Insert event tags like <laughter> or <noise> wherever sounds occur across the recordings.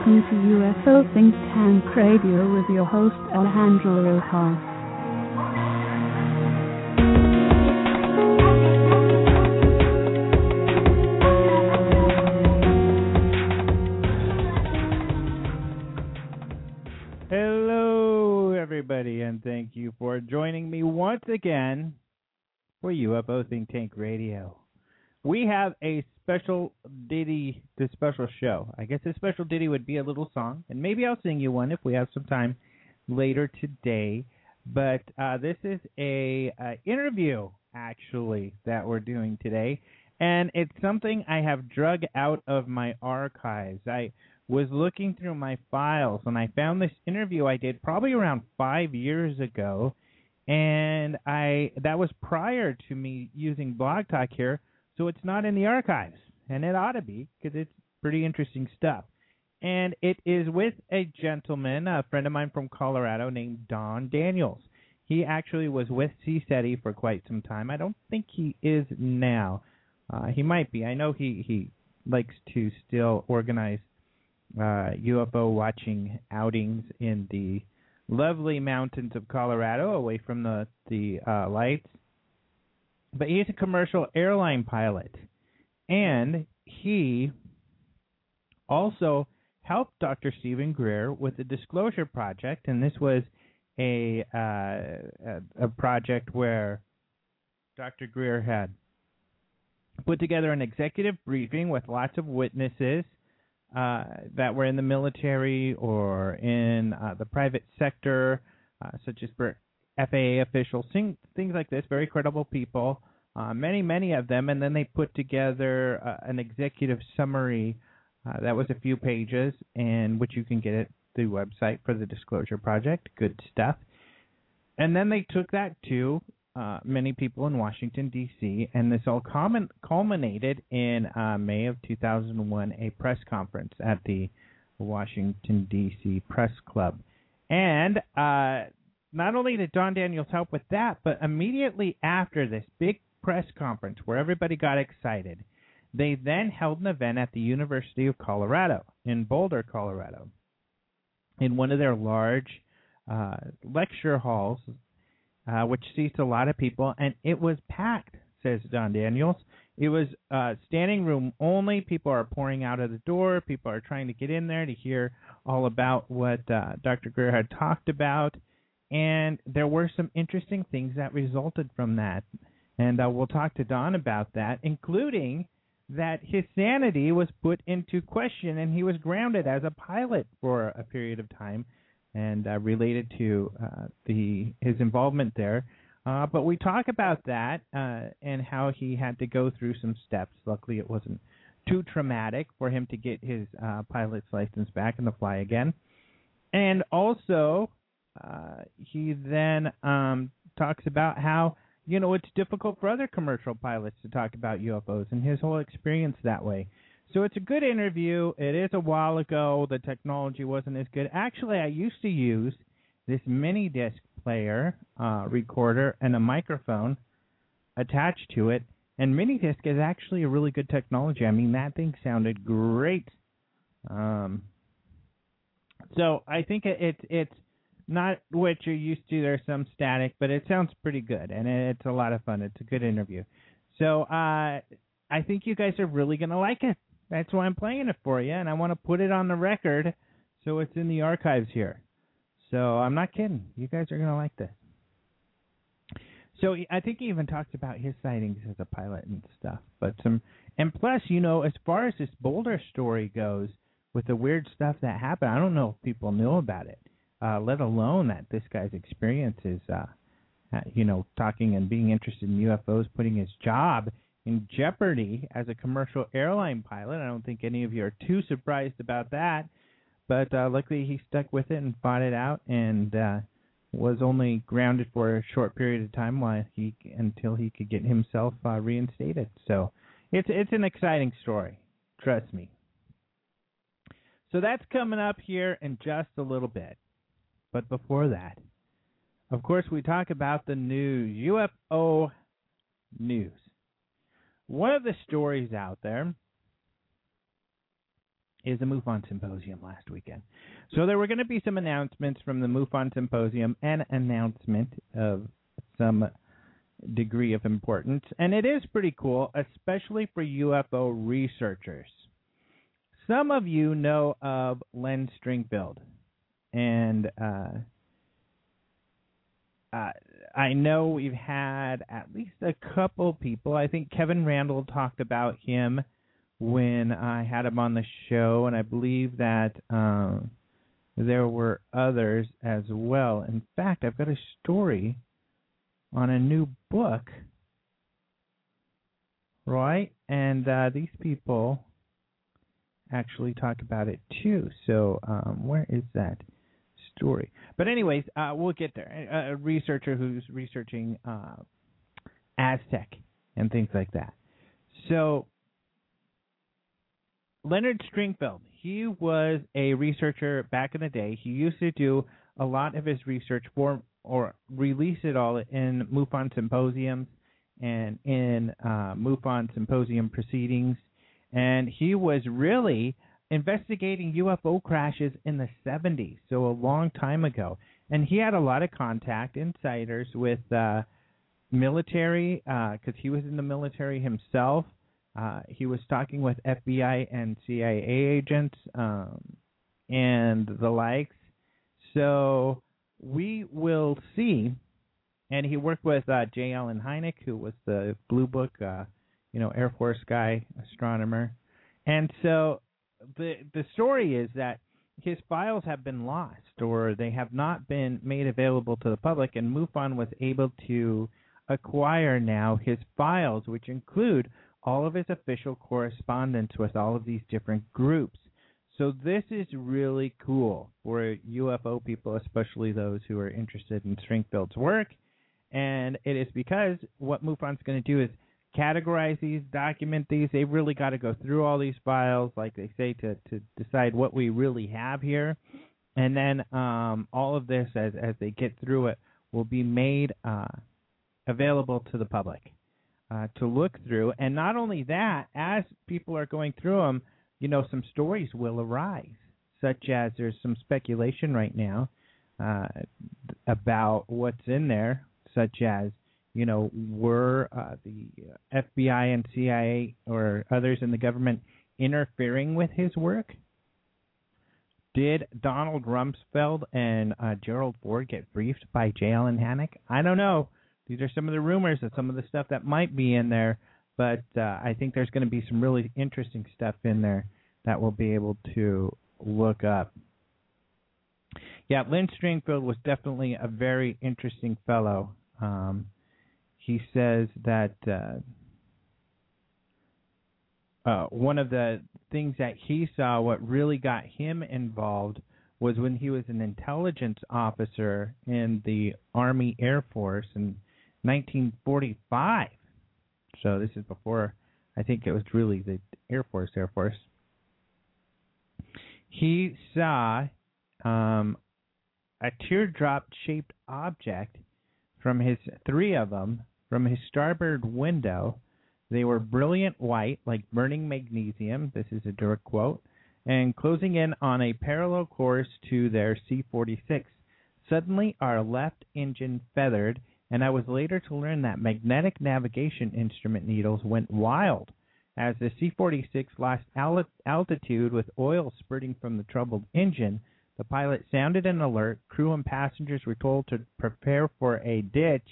Welcome to UFO Think Tank Radio with your host Alejandro Rojas. Hello, everybody, and thank you for joining me once again for UFO Think Tank Radio. We have a special ditty, the special show. I guess a special ditty would be a little song, and maybe I'll sing you one if we have some time later today. But uh, this is a uh, interview actually that we're doing today, and it's something I have drug out of my archives. I was looking through my files and I found this interview I did probably around five years ago, and I that was prior to me using Blog Talk here, so it's not in the archives, and it ought to be because it's pretty interesting stuff. And it is with a gentleman, a friend of mine from Colorado named Don Daniels. He actually was with CSETI for quite some time. I don't think he is now. Uh, he might be. I know he he likes to still organize uh, UFO watching outings in the lovely mountains of Colorado, away from the the uh, lights. But he's a commercial airline pilot, and he also helped Dr. Steven Greer with the Disclosure Project, and this was a uh, a, project where Dr. Greer had put together an executive briefing with lots of witnesses uh, that were in the military or in uh, the private sector, uh, such as FAA officials, things, like this, very credible people, uh, many, many of them, and then they put together uh, an executive summary uh, that was a few pages, and which you can get at the website for the Disclosure Project. Good stuff. And then they took that to uh, many people in Washington D.C. and this all culminated in uh, May of 2001 a press conference at the Washington D.C. Press Club, and uh, not only did Don Daniels help with that, but immediately after this big press conference where everybody got excited, they then held an event at the University of Colorado in Boulder, Colorado, in one of their large uh, lecture halls uh, which seats a lot of people, and it was packed, says Don Daniels. It was uh, standing room only. People are pouring out of the door. People are trying to get in there to hear all about what uh, Dr. Greer had talked about. And there were some interesting things that resulted from that. And uh, we'll talk to Don about that, including that his sanity was put into question and he was grounded as a pilot for a period of time and uh, related to uh, the his involvement there. Uh, but we talk about that uh, and how he had to go through some steps. Luckily, it wasn't too traumatic for him to get his uh, pilot's license back and to fly again. And also, uh, he then um, talks about how you know it's difficult for other commercial pilots to talk about UFOs and his whole experience that way. So it's a good interview. It is a while ago. The technology wasn't as good. Actually, I used to use this mini disc player uh, recorder and a microphone attached to it. And mini disc is actually a really good technology. I mean, that thing sounded great. Um, so I think it, it's it's not what you're used to. There's some static, but it sounds pretty good, and it's a lot of fun. It's a good interview. So uh, I think you guys are really gonna like it. That's why I'm playing it for you, and I want to put it on the record so it's in the archives here. So I'm not kidding. You guys are going to like this. So I think he even talks about his sightings as a pilot and stuff. But some, and plus, you know, as far as this Boulder story goes, with the weird stuff that happened, I don't know if people know about it. Uh, let alone that this guy's experience is, uh, you know, talking and being interested in UFOs, putting his job in jeopardy as a commercial airline pilot. I don't think any of you are too surprised about that. But uh, luckily, he stuck with it and fought it out, and uh, was only grounded for a short period of time while he until he could get himself uh, reinstated. So it's it's an exciting story, trust me. So that's coming up here in just a little bit. But before that, of course, we talk about the news, UFO news. One of the stories out there is the MUFON Symposium last weekend. So there were going to be some announcements from the MUFON Symposium, an announcement of some degree of importance, and it is pretty cool, especially for UFO researchers. Some of you know of Len Stringfield, and uh, uh, I know we've had at least a couple people. I think Kevin Randle talked about him when I had him on the show, and I believe that um, there were others as well. In fact, I've got a story on a new book, right? And uh, these people actually talk about it too. So, um, where is that story? But anyways, uh, we'll get there. A, researcher who's researching uh, Aztec and things like that. So Leonard Stringfield, he was a researcher back in the day. He used to do a lot of his research for or release it all in MUFON symposiums and in uh, MUFON symposium proceedings. And he was really investigating UFO crashes in the 70s, so a long time ago. And he had a lot of contact, insiders with uh, military, because uh, he was in the military himself. Uh, he was talking with FBI and CIA agents um, and the likes. So we will see. And he worked with uh, J. Allen Hynek, who was the Blue Book, uh, you know, Air Force guy, astronomer. And so the the story is that his files have been lost or they have not been made available to the public and MUFON was able to acquire now his files which include all of his official correspondence with all of these different groups. So this is really cool for UFO people, especially those who are interested in Stringfield's work. And it is because what MUFON's going to do is categorize these, document these. They've really got to go through all these files, like they say, to to decide what we really have here, and then um, all of this, as as they get through it, will be made uh, available to the public uh, to look through. And not only that, as people are going through them, you know, some stories will arise, such as there's some speculation right now uh, about what's in there, such as you know, were uh, the FBI and CIA or others in the government interfering with his work? Did Donald Rumsfeld and uh, Gerald Ford get briefed by J. Allen Hynek? I don't know. These are some of the rumors of some of the stuff that might be in there, but uh, I think there's going to be some really interesting stuff in there that we'll be able to look up. Yeah, Len Stringfield was definitely a very interesting fellow. Um, he says that uh, uh, one of the things that he saw, what really got him involved, was when he was an intelligence officer in the Army Air Force in 1945. So this is before, I think it was really the Air Force, Air Force. He saw um, a teardrop shaped object from his three of them from his starboard window. They were brilliant white, like burning magnesium. This is a direct quote. And closing in on a parallel course to their C 46. Suddenly, our left engine feathered, and I was later to learn that magnetic navigation instrument needles went wild as the C 46 lost altitude with oil spurting from the troubled engine. The pilot sounded an alert. Crew and passengers were told to prepare for a ditch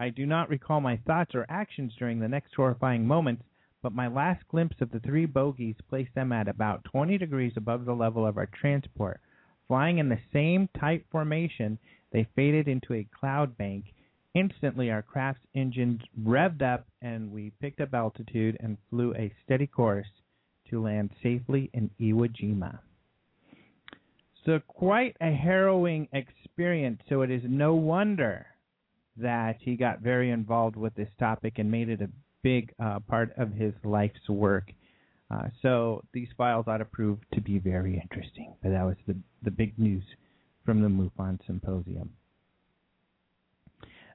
I do not recall my thoughts or actions during the next horrifying moments, but my last glimpse of the three bogies placed them at about 20 degrees above the level of our transport. Flying in the same tight formation, they faded into a cloud bank. Instantly, our craft's engines revved up, and we picked up altitude and flew a steady course to land safely in Iwo Jima. So, quite a harrowing experience, so it is no wonder that he got very involved with this topic and made it a big uh, part of his life's work. Uh, so these files ought to prove to be very interesting. But that was the the big news from the MUFON symposium.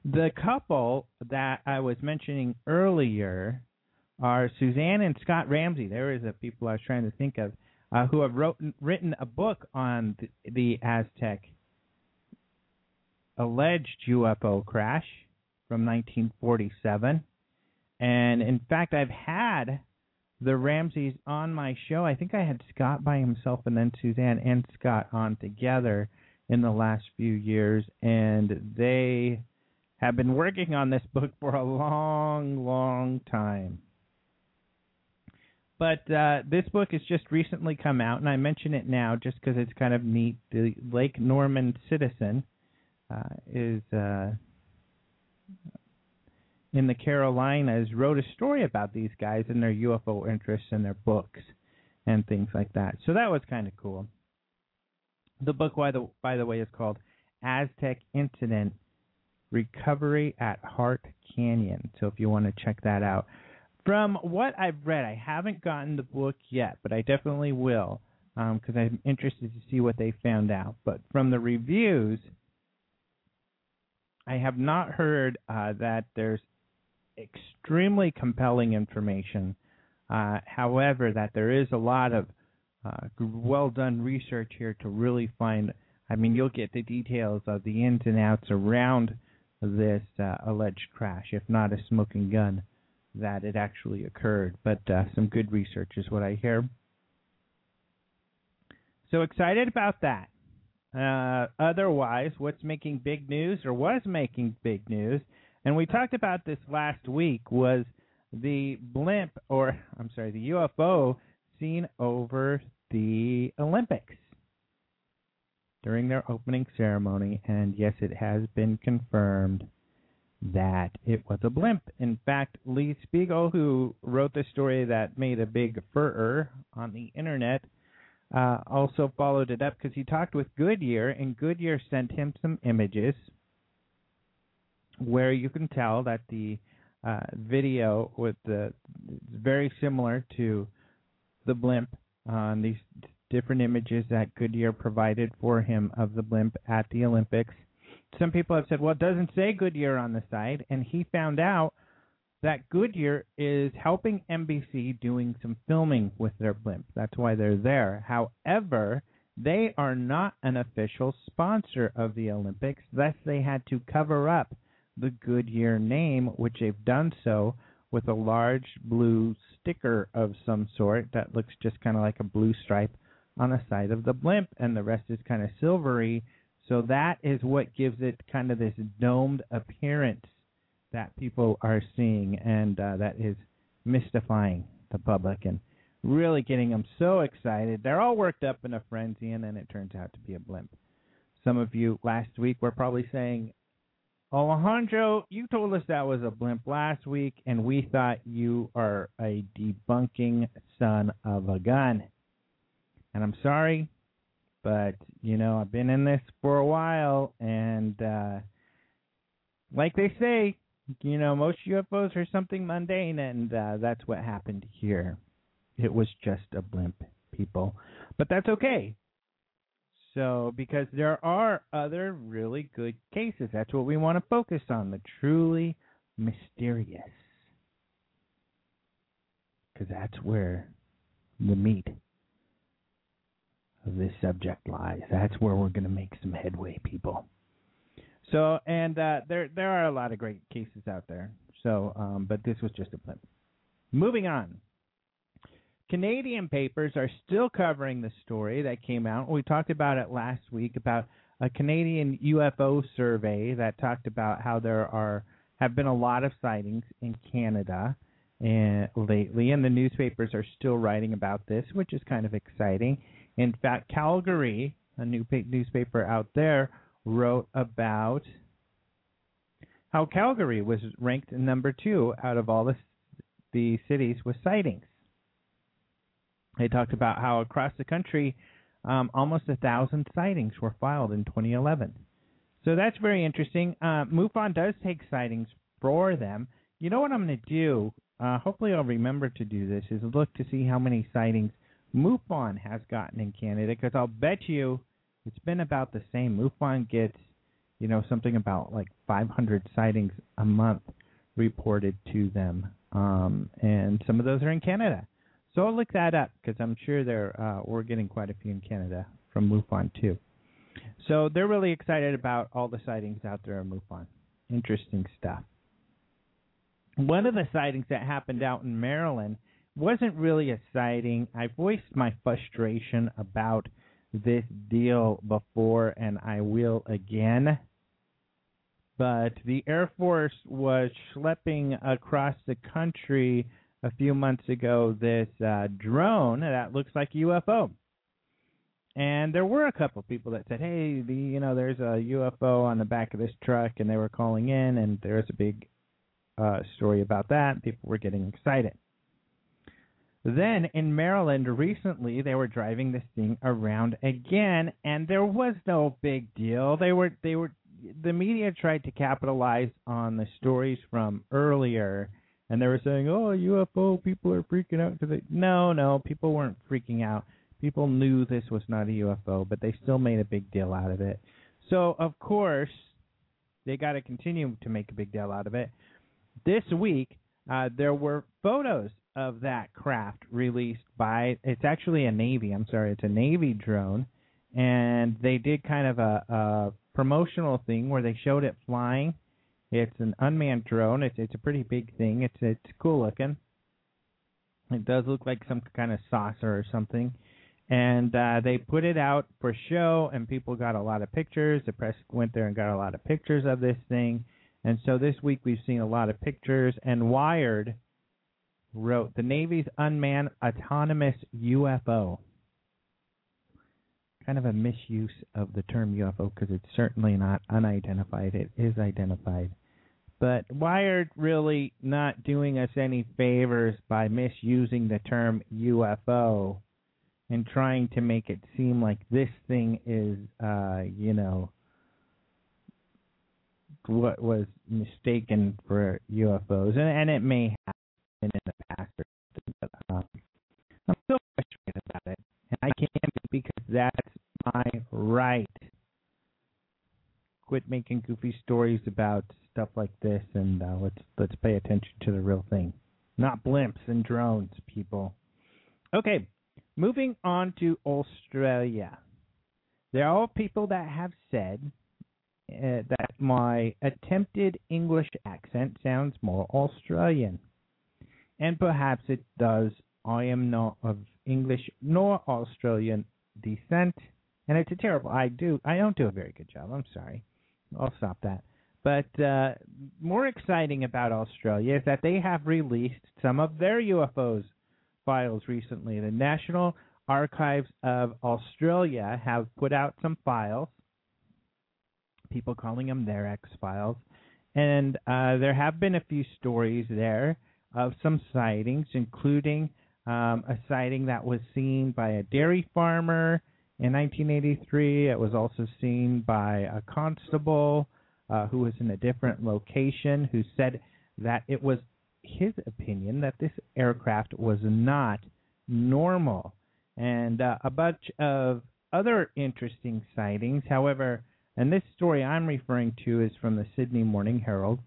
The couple that I was mentioning earlier are Suzanne and Scott Ramsey. There is the people I was trying to think of. uh, who have wrote, written a book on the, the Aztec alleged UFO crash from 1947. And in fact, I've had the Ramseys on my show. I think I had Scott by himself and then Suzanne and Scott on together in the last few years. And they have been working on this book for a long, long time. But uh, this book has just recently come out, and I mention it now just because it's kind of neat. The Lake Norman Citizen is uh, in the Carolinas wrote a story about these guys and their UFO interests and their books and things like that. So that was kind of cool. The book, by the by the way, is called Aztec Incident Recovery at Hart Canyon. So if you want to check that out. From what I've read, I haven't gotten the book yet, but I definitely will because um, I'm interested to see what they found out. But from the reviews, I have not heard uh, that there's extremely compelling information. Uh, however, that there is a lot of uh, well done research here to really find. I mean, you'll get the details of the ins and outs around this uh, alleged crash, if not a smoking gun, that it actually occurred. But uh, some good research is what I hear. So excited about that. Uh, otherwise, what's making big news or was making big news, and we talked about this last week, was the blimp, or I'm sorry, the UFO seen over the Olympics during their opening ceremony. And yes, it has been confirmed that it was a blimp. In fact, Lee Spiegel, who wrote the story that made a big furor on the internet, uh, also followed it up because he talked with Goodyear, and Goodyear sent him some images where you can tell that the uh, video with the very similar to the blimp on these different images that Goodyear provided for him of the blimp at the Olympics. Some people have said, well, it doesn't say Goodyear on the side, and he found out that Goodyear is helping NBC doing some filming with their blimp. That's why they're there. However, they are not an official sponsor of the Olympics, thus they had to cover up the Goodyear name, which they've done so with a large blue sticker of some sort that looks just kind of like a blue stripe on the side of the blimp, and the rest is kind of silvery. So that is what gives it kind of this domed appearance that people are seeing, and uh, that is mystifying the public and really getting them so excited. They're all worked up in a frenzy, and then it turns out to be a blimp. Some of you last week were probably saying, Alejandro, you told us that was a blimp last week, and we thought you are a debunking son of a gun. And I'm sorry, but you know I've been in this for a while, and uh, like they say, you know, most UFOs are something mundane, and uh, that's what happened here. It was just a blimp, people. But that's okay. So, because there are other really good cases. That's what we want to focus on the truly mysterious. Because that's where the meat of this subject lies. That's where we're going to make some headway, people. So, and uh, there there are a lot of great cases out there. So, um, but this was just a blip. Moving on. Canadian papers are still covering the story that came out. We talked about it last week about a Canadian UFO survey that talked about how there are have been a lot of sightings in Canada and uh, lately, and the newspapers are still writing about this, which is kind of exciting. In fact, Calgary, a new newspaper out there, wrote about how Calgary was ranked number two out of all the the cities with sightings. They talked about how across the country, um, almost a thousand sightings were filed in 2011. So that's very interesting. Uh, MUFON does take sightings for them. You know what I'm going to do? Uh, hopefully, I'll remember to do this. Is look to see how many sightings MUFON has gotten in Canada, because I'll bet you it's been about the same. MUFON gets, you know, something about like 500 sightings a month reported to them, um, and some of those are in Canada. So I'll look that up because I'm sure they're uh, we're getting quite a few in Canada from MUFON too. So they're really excited about all the sightings out there in MUFON. Interesting stuff. One of the sightings that happened out in Maryland wasn't really a sighting. I voiced my frustration about this deal before, and I will again. But the Air Force was schlepping across the country a few months ago this uh, drone that looks like a UFO. And there were a couple of people that said, "Hey, the you know, there's a UFO on the back of this truck," and they were calling in, and there was a big uh, story about that. People were getting excited. Then in Maryland recently, they were driving this thing around again, and there was no big deal. They were they were the media tried to capitalize on the stories from earlier, and they were saying, "Oh, UFO people are freaking out." Because no, no, people weren't freaking out. People knew this was not a UFO, but they still made a big deal out of it. So of course, they got to continue to make a big deal out of it. This week, uh, there were photos of that craft released by it's actually a navy i'm sorry it's a navy drone. And they did kind of a, a promotional thing where they showed it flying. It's an unmanned drone. It's it's a pretty big thing. It's it's cool looking. It does look like some kind of saucer or something. And uh they put it out for show and people got a lot of pictures. The press went there and got a lot of pictures of this thing. And so this week we've seen a lot of pictures and wired wrote the Navy's unmanned autonomous UFO. Kind of a misuse of the term UFO because it's certainly not unidentified. It is identified. But Wired really not doing us any favors by misusing the term UFO and trying to make it seem like this thing is, uh, you know, what was mistaken for UFOs, and, and it may have in the past um, I'm still frustrated about it, and I can be because that's my right. Quit making goofy stories about stuff like this, and uh, let's let's pay attention to the real thing, not blimps and drones, people. Okay, moving on to Australia. There are people that have said uh, that my attempted English accent sounds more Australian. And perhaps it does. I am not of English nor Australian descent, and it's a terrible. I do. I don't do a very good job. I'm sorry. I'll stop that. But uh, more exciting about Australia is that they have released some of their UFOs files recently. The National Archives of Australia have put out some files people calling them their X Files. And uh, there have been a few stories there of some sightings, including um, a sighting that was seen by a dairy farmer in 1983. It was also seen by a constable uh, who was in a different location who said that it was his opinion that this aircraft was not normal. And uh, a bunch of other interesting sightings. However, and this story I'm referring to is from the Sydney Morning Herald.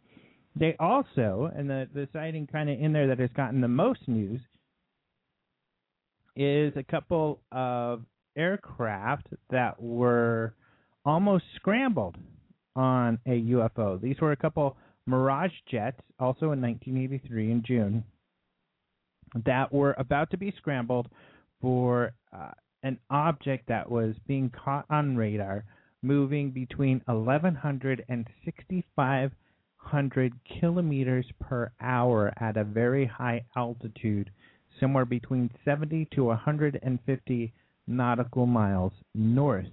They also, and the, the sighting kind of in there that has gotten the most news, is a couple of aircraft that were almost scrambled on a UFO. These were a couple Mirage jets, also in 1983 in June, that were about to be scrambled for uh, an object that was being caught on radar moving between 1100 6500 kilometers per hour at a very high altitude, somewhere between 70 to 150 nautical miles north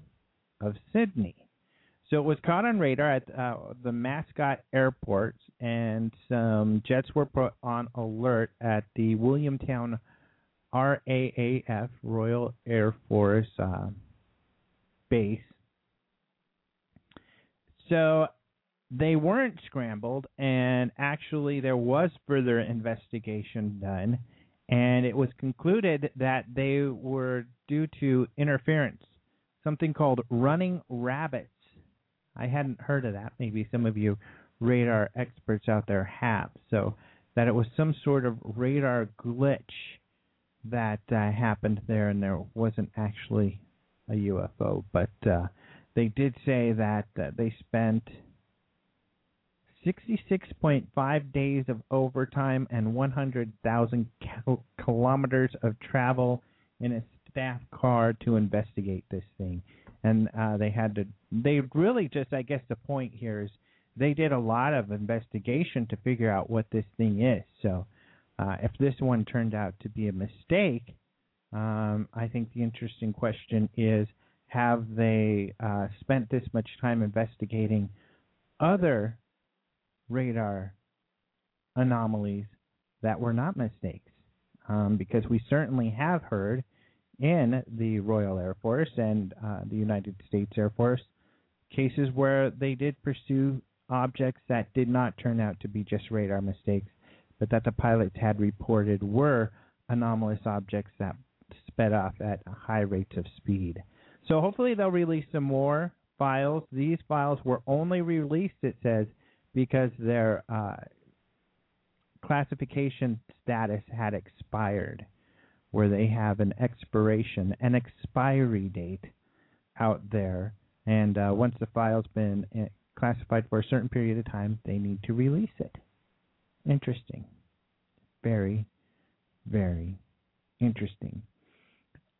of Sydney. So it was caught on radar at uh, the Mascot Airport, and some jets were put on alert at the Williamtown RAAF Royal Air Force uh, base so they weren't scrambled, and actually there was further investigation done, and it was concluded that they were due to interference, something called running rabbits. I hadn't heard of that. Maybe some of you radar experts out there have. So that it was some sort of radar glitch that uh, happened there, and there wasn't actually a UFO, but uh, they did say that uh, they spent 66.5 days of overtime and 100,000 kilometers of travel in a staff car to investigate this thing. And uh, they had to, they really just, I guess the point here is they did a lot of investigation to figure out what this thing is. So uh, if this one turned out to be a mistake, um, I think the interesting question is have they uh, spent this much time investigating other radar anomalies that were not mistakes? Um, because we certainly have heard in the Royal Air Force and uh, the United States Air Force cases where they did pursue objects that did not turn out to be just radar mistakes, but that the pilots had reported were anomalous objects that sped off at high rates of speed. So hopefully they'll release some more files. These files were only released, it says, because their uh, classification status had expired, where they have an expiration, an expiry date out there. And uh, once the file's been uh, classified for a certain period of time, they need to release it. Interesting. Very, very interesting.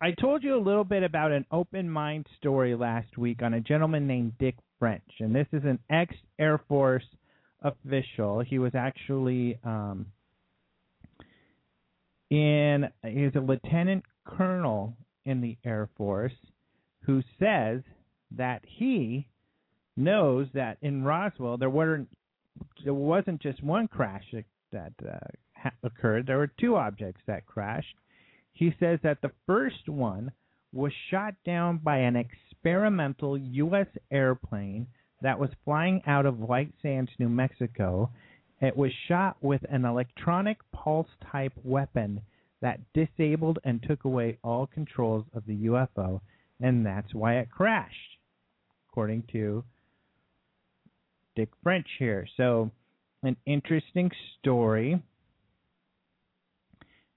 I told you a little bit about an open mind story last week on a gentleman named Dick French, and this is an ex Air Force official. He was actually um, in he's a lieutenant colonel in the Air Force who says that he knows that in Roswell there weren't there wasn't just one crash that, that uh, ha- occurred. There were two objects that crashed. He says that the first one was shot down by an experimental U.S. airplane that was flying out of White Sands, New Mexico. It was shot with an electronic pulse type weapon that disabled and took away all controls of the UFO, and that's why it crashed, according to Dick French here. So, an interesting story.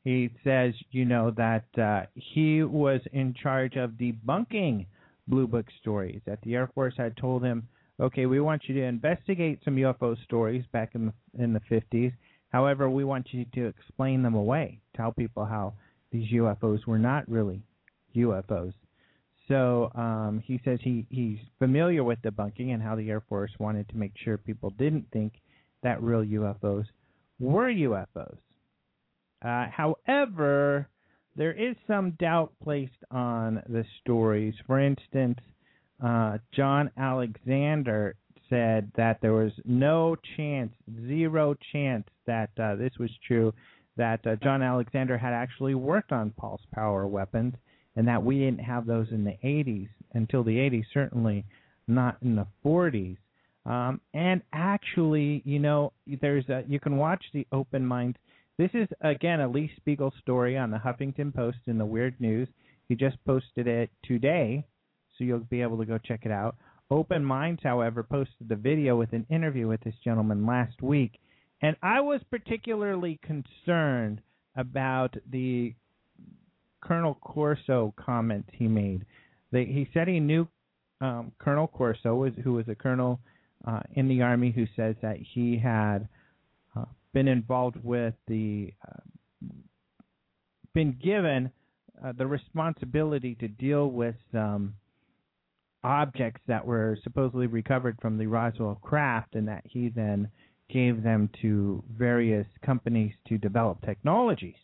He says, you know, that uh, he was in charge of debunking Blue Book stories. That the Air Force had told him, okay, we want you to investigate some UFO stories back in the in the 50s. However, we want you to explain them away. Tell people how these UFOs were not really UFOs. So um, he says he, he's familiar with debunking and how the Air Force wanted to make sure people didn't think that real UFOs were UFOs. Uh, however, there is some doubt placed on the stories. For instance, uh, John Alexander said that there was no chance, zero chance that uh, this was true, that uh, John Alexander had actually worked on pulse power weapons and that we didn't have those in the 80s until the 80s, certainly not in the 40s. Um, and actually, you know, there's a, you can watch the Open Minds. This is again a Lee Spiegel story on the Huffington Post in the Weird News. He just posted it today, so you'll be able to go check it out. Open Minds, however, posted the video with an interview with this gentleman last week, and I was particularly concerned about the Colonel Corso comment he made. They, he said he knew um, Colonel Corso, who was a colonel uh, in the army, who says that he had uh, been involved with the, uh, been given uh, the responsibility to deal with um, objects that were supposedly recovered from the Roswell craft, and that he then gave them to various companies to develop technologies.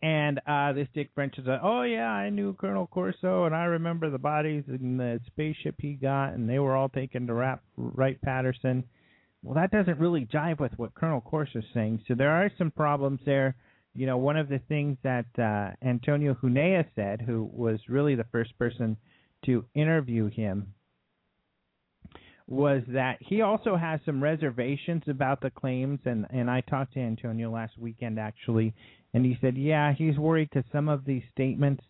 And uh, this Dick French is like, oh yeah, I knew Colonel Corso, and I remember the bodies in the spaceship he got, and they were all taken to Rap, Wright Patterson. Well, that doesn't really jive with what Colonel Corso is saying. So there are some problems there. You know, one of the things that uh, Antonio Huneeus said, who was really the first person to interview him, was that he also has some reservations about the claims, and and I talked to Antonio last weekend actually, and he said, yeah, he's worried because some of these statements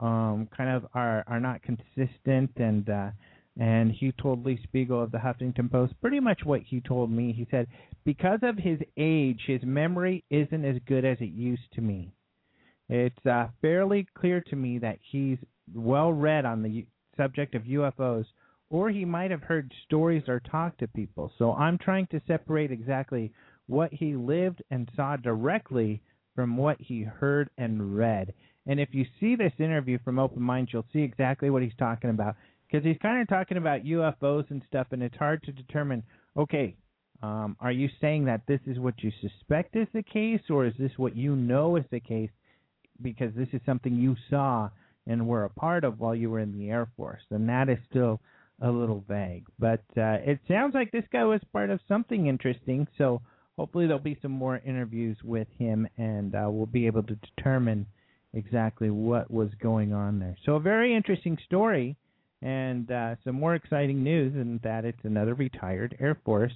um, kind of are are not consistent, and uh, and he told Lee Spiegel of the Huffington Post pretty much what he told me. He said, Because of his age, his memory isn't as good as it used to be. It's uh, fairly clear to me that he's well read on the subject of UFOs, or he might have heard stories or talked to people. So I'm trying to separate exactly what he lived and saw directly from what he heard and read. And if you see this interview from Open Minds, you'll see exactly what he's talking about because he's kind of talking about UFOs and stuff, and it's hard to determine. Okay, um, are you saying that this is what you suspect is the case, or is this what you know is the case? Because this is something you saw and were a part of while you were in the Air Force, and that is still a little vague. But uh, it sounds like this guy was part of something interesting, so hopefully there'll be some more interviews with him, and uh, we'll be able to determine exactly what was going on there. So a very interesting story and uh, some more exciting news, and that it's another retired Air Force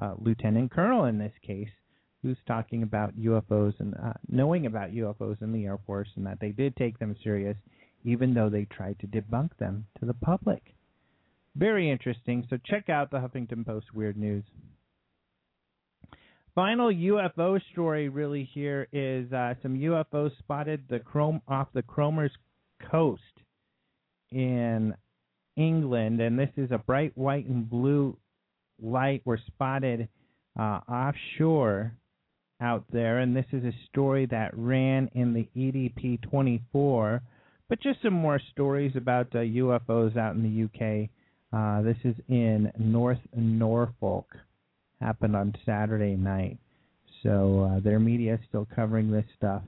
uh, lieutenant colonel in this case who's talking about UFOs and uh, knowing about UFOs in the Air Force, and that they did take them serious, even though they tried to debunk them to the public. Very interesting. So check out the Huffington Post Weird News. Final UFO story, really here is uh, some UFOs spotted the chrome off the Cromer's coast in England, and this is a bright white and blue light were spotted uh, offshore out there, and this is a story that ran in the EDP 24. But just some more stories about uh, UFOs out in the UK. Uh, this is in North Norfolk. Happened on Saturday night. So uh, their media is still covering this stuff.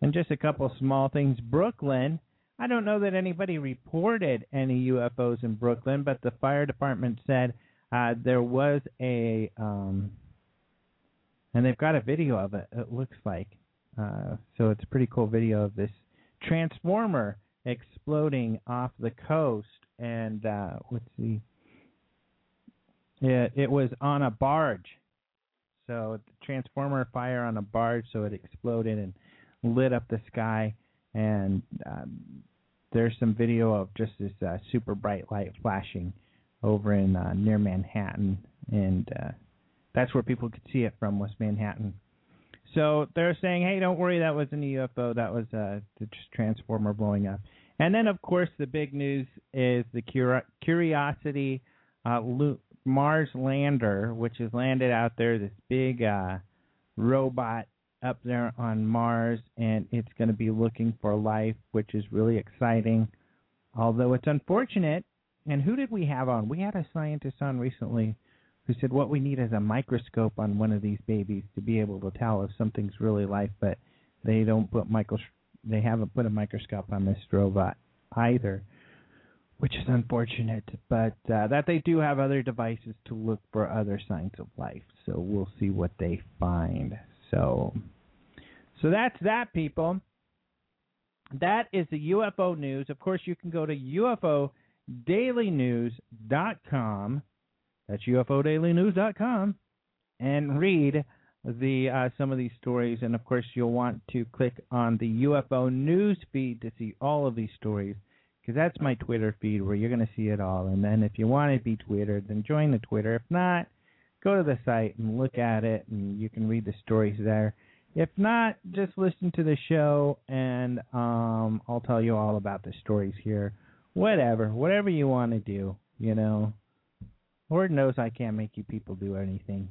And just a couple small things. Brooklyn I don't know that anybody reported any UFOs in Brooklyn, but the fire department said uh, there was a, um, and they've got a video of it. It looks like, uh, so it's a pretty cool video of this transformer exploding off the coast, and uh, let's see, it, it was on a barge. So the transformer fire on a barge, so it exploded and lit up the sky and um, there's some video of just this uh, super bright light flashing over in uh, near Manhattan, and uh, that's where people could see it from was Manhattan. So they're saying, "Hey, don't worry, that wasn't a UFO. That was uh, the transformer blowing up." And then, of course, the big news is the Curiosity uh, Mars lander, which has landed out there. This big uh, robot up there on Mars, and it's going to be looking for life, which is really exciting. Although it's unfortunate. And who did we have on? We had a scientist on recently who said what we need is a microscope on one of these babies to be able to tell if something's really life, but they don't put micro they haven't put a microscope on this robot either, which is unfortunate. But uh, that they do have other devices to look for other signs of life, so we'll see what they find. So, so that's that, people. That is the UFO news. Of course, you can go to UFODailyNews.com. That's UFODailyNews.com, and read the uh, some of these stories. And of course, you'll want to click on the UFO news feed to see all of these stories, because that's my Twitter feed where you're going to see it all. And then if you want to be Twittered, then join the Twitter. If not, go to the site and look at it, and you can read the stories there. If not, just listen to the show, and um, I'll tell you all about the stories here. Whatever, whatever you want to do, you know. Lord knows I can't make you people do anything.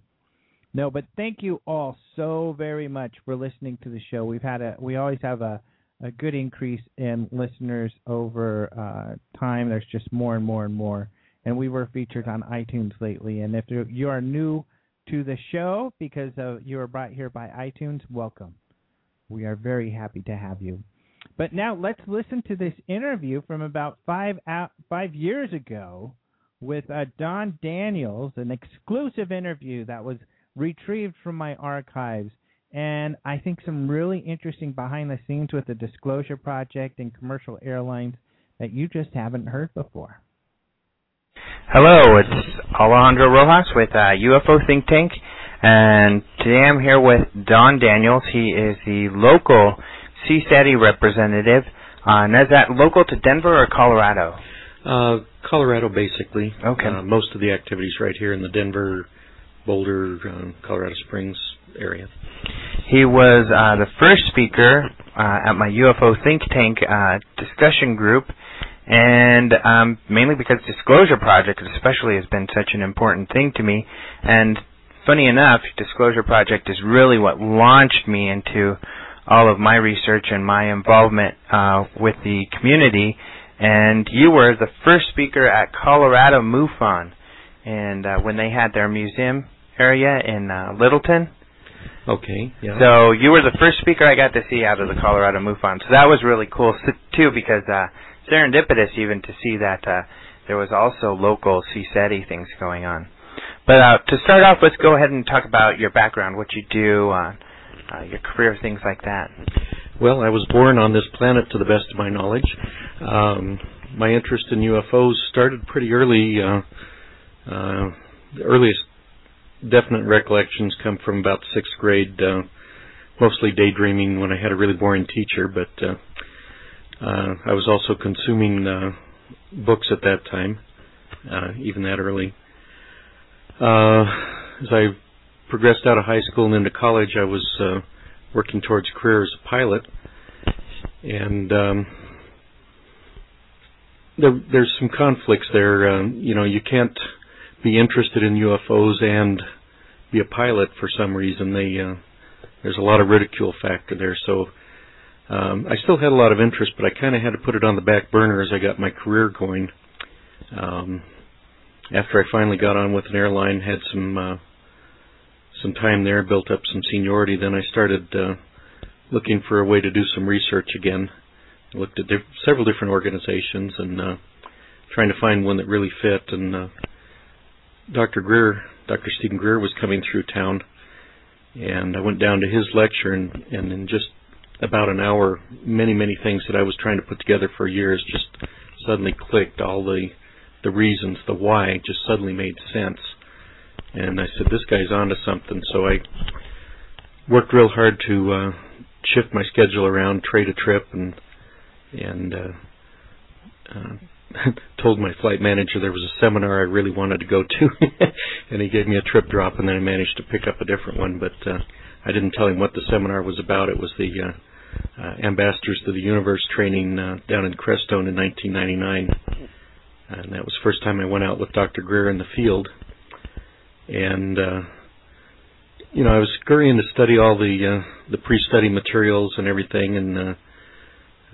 No, but thank you all so very much for listening to the show. We've had a, we always have a, a good increase in listeners over uh, time. There's just more and more and more and we were featured on iTunes lately. And if you are new to the show because you are brought here by iTunes, welcome. We are very happy to have you. But now let's listen to this interview from about five five years ago with uh, Don Daniels, an exclusive interview that was retrieved from my archives. And I think some really interesting behind the scenes with the Disclosure Project and commercial airlines that you just haven't heard before. Hello, it's Alejandro Rojas with uh, UFO Think Tank, and today I'm here with Don Daniels. He is the local CSETI representative. Uh, and is that local to Denver or Colorado? Uh, Colorado, basically. Okay. Uh, most of the activities right here in the Denver, Boulder, uh, Colorado Springs area. He was uh, the first speaker uh, at my UFO think tank uh, discussion group, and um, mainly because Disclosure Project, especially, has been such an important thing to me. And funny enough, Disclosure Project is really what launched me into all of my research and my involvement uh, with the community. And you were the first speaker at Colorado MUFON, and uh, when they had their museum area in uh, Littleton. Okay. Yeah. So you were the first speaker I got to see out of the Colorado MUFON. So that was really cool too, because uh, serendipitous even to see that uh, there was also local CSETI things going on. But uh, to start off, let's go ahead and talk about your background, what you do, uh, uh, your career, things like that. Well, I was born on this planet to the best of my knowledge. Um, my interest in UFOs started pretty early. Uh, uh, the earliest definite recollections come from about sixth grade, uh, mostly daydreaming when I had a really boring teacher, but uh, uh, I was also consuming uh, books at that time, uh, even that early. Uh, as I progressed out of high school and into college, I was uh, working towards a career as a pilot, and um, there, there's some conflicts there. Um, you know, you can't be interested in UFOs and be a pilot for some reason. They uh, there's a lot of ridicule factor there. So um, I still had a lot of interest, but I kind of had to put it on the back burner as I got my career going. Um, after I finally got on with an airline, had some uh, some time there, built up some seniority, then I started uh, looking for a way to do some research again. I looked at diff- several different organizations and uh, trying to find one that really fit. And uh, Dr. Greer, Dr. Steven Greer, was coming through town, and I went down to his lecture, and, and in just about an hour, many many things that I was trying to put together for years just suddenly clicked. All the the reasons, the why, just suddenly made sense. And I said, this guy's onto something. So I worked real hard to uh, shift my schedule around, trade a trip, and and uh, uh, <laughs> told my flight manager there was a seminar I really wanted to go to, <laughs> and he gave me a trip drop, and then I managed to pick up a different one. But uh, I didn't tell him what the seminar was about. It was the uh, Ambassadors to the Universe training uh, down in Crestone in 1999, and that was the first time I went out with Dr. Greer in the field. And uh, you know, I was scurrying to study all the uh, the pre-study materials and everything, and uh,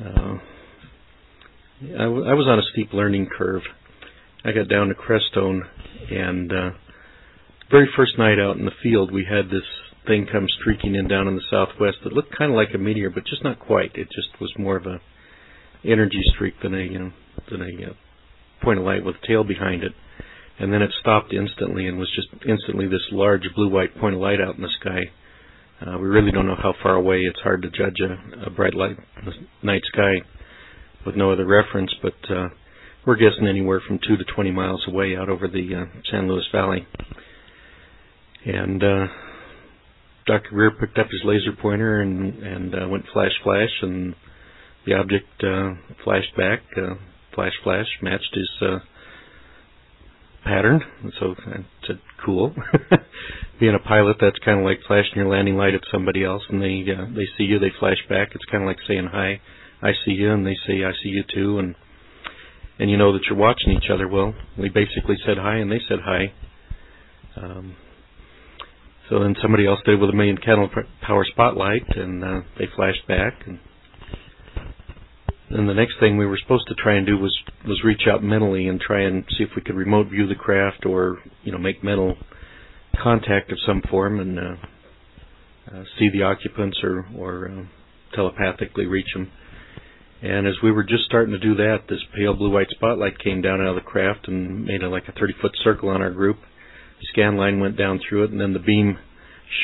uh, I, w- I was on a steep learning curve. I got down to Crestone, and uh, very first night out in the field, we had this thing come streaking in down in the southwest that looked kind of like a meteor, but just not quite. It just was more of a energy streak than a you know than a uh, point of light with a tail behind it. And then it stopped instantly and was just instantly this large blue-white point of light out in the sky. Uh, we really don't know how far away. It's hard to judge a, a bright light night sky with no other reference, but uh, we're guessing anywhere from two to 20 miles away out over the uh, San Luis Valley. And uh, Dr. Greer picked up his laser pointer and, and uh, went flash, flash, and the object uh, flashed back. Uh, flash, flash matched his uh, pattern. And so I said, "Cool." <laughs> Being a pilot, that's kind of like flashing your landing light at somebody else, and they uh, they see you, they flash back. It's kind of like saying hi, I see you, and they say I see you too, and and you know that you're watching each other. Well, we basically said hi, and they said hi. Um, so then somebody else did it with a million candle power spotlight, and uh, they flashed back. And then the next thing we were supposed to try and do was was reach out mentally and try and see if we could remote view the craft or you know make mental contact of some form and uh, uh, see the occupants or or uh, telepathically reach them. And as we were just starting to do that, this pale blue white spotlight came down out of the craft and made a, like a 30 foot circle on our group. Scan line went down through it, and then the beam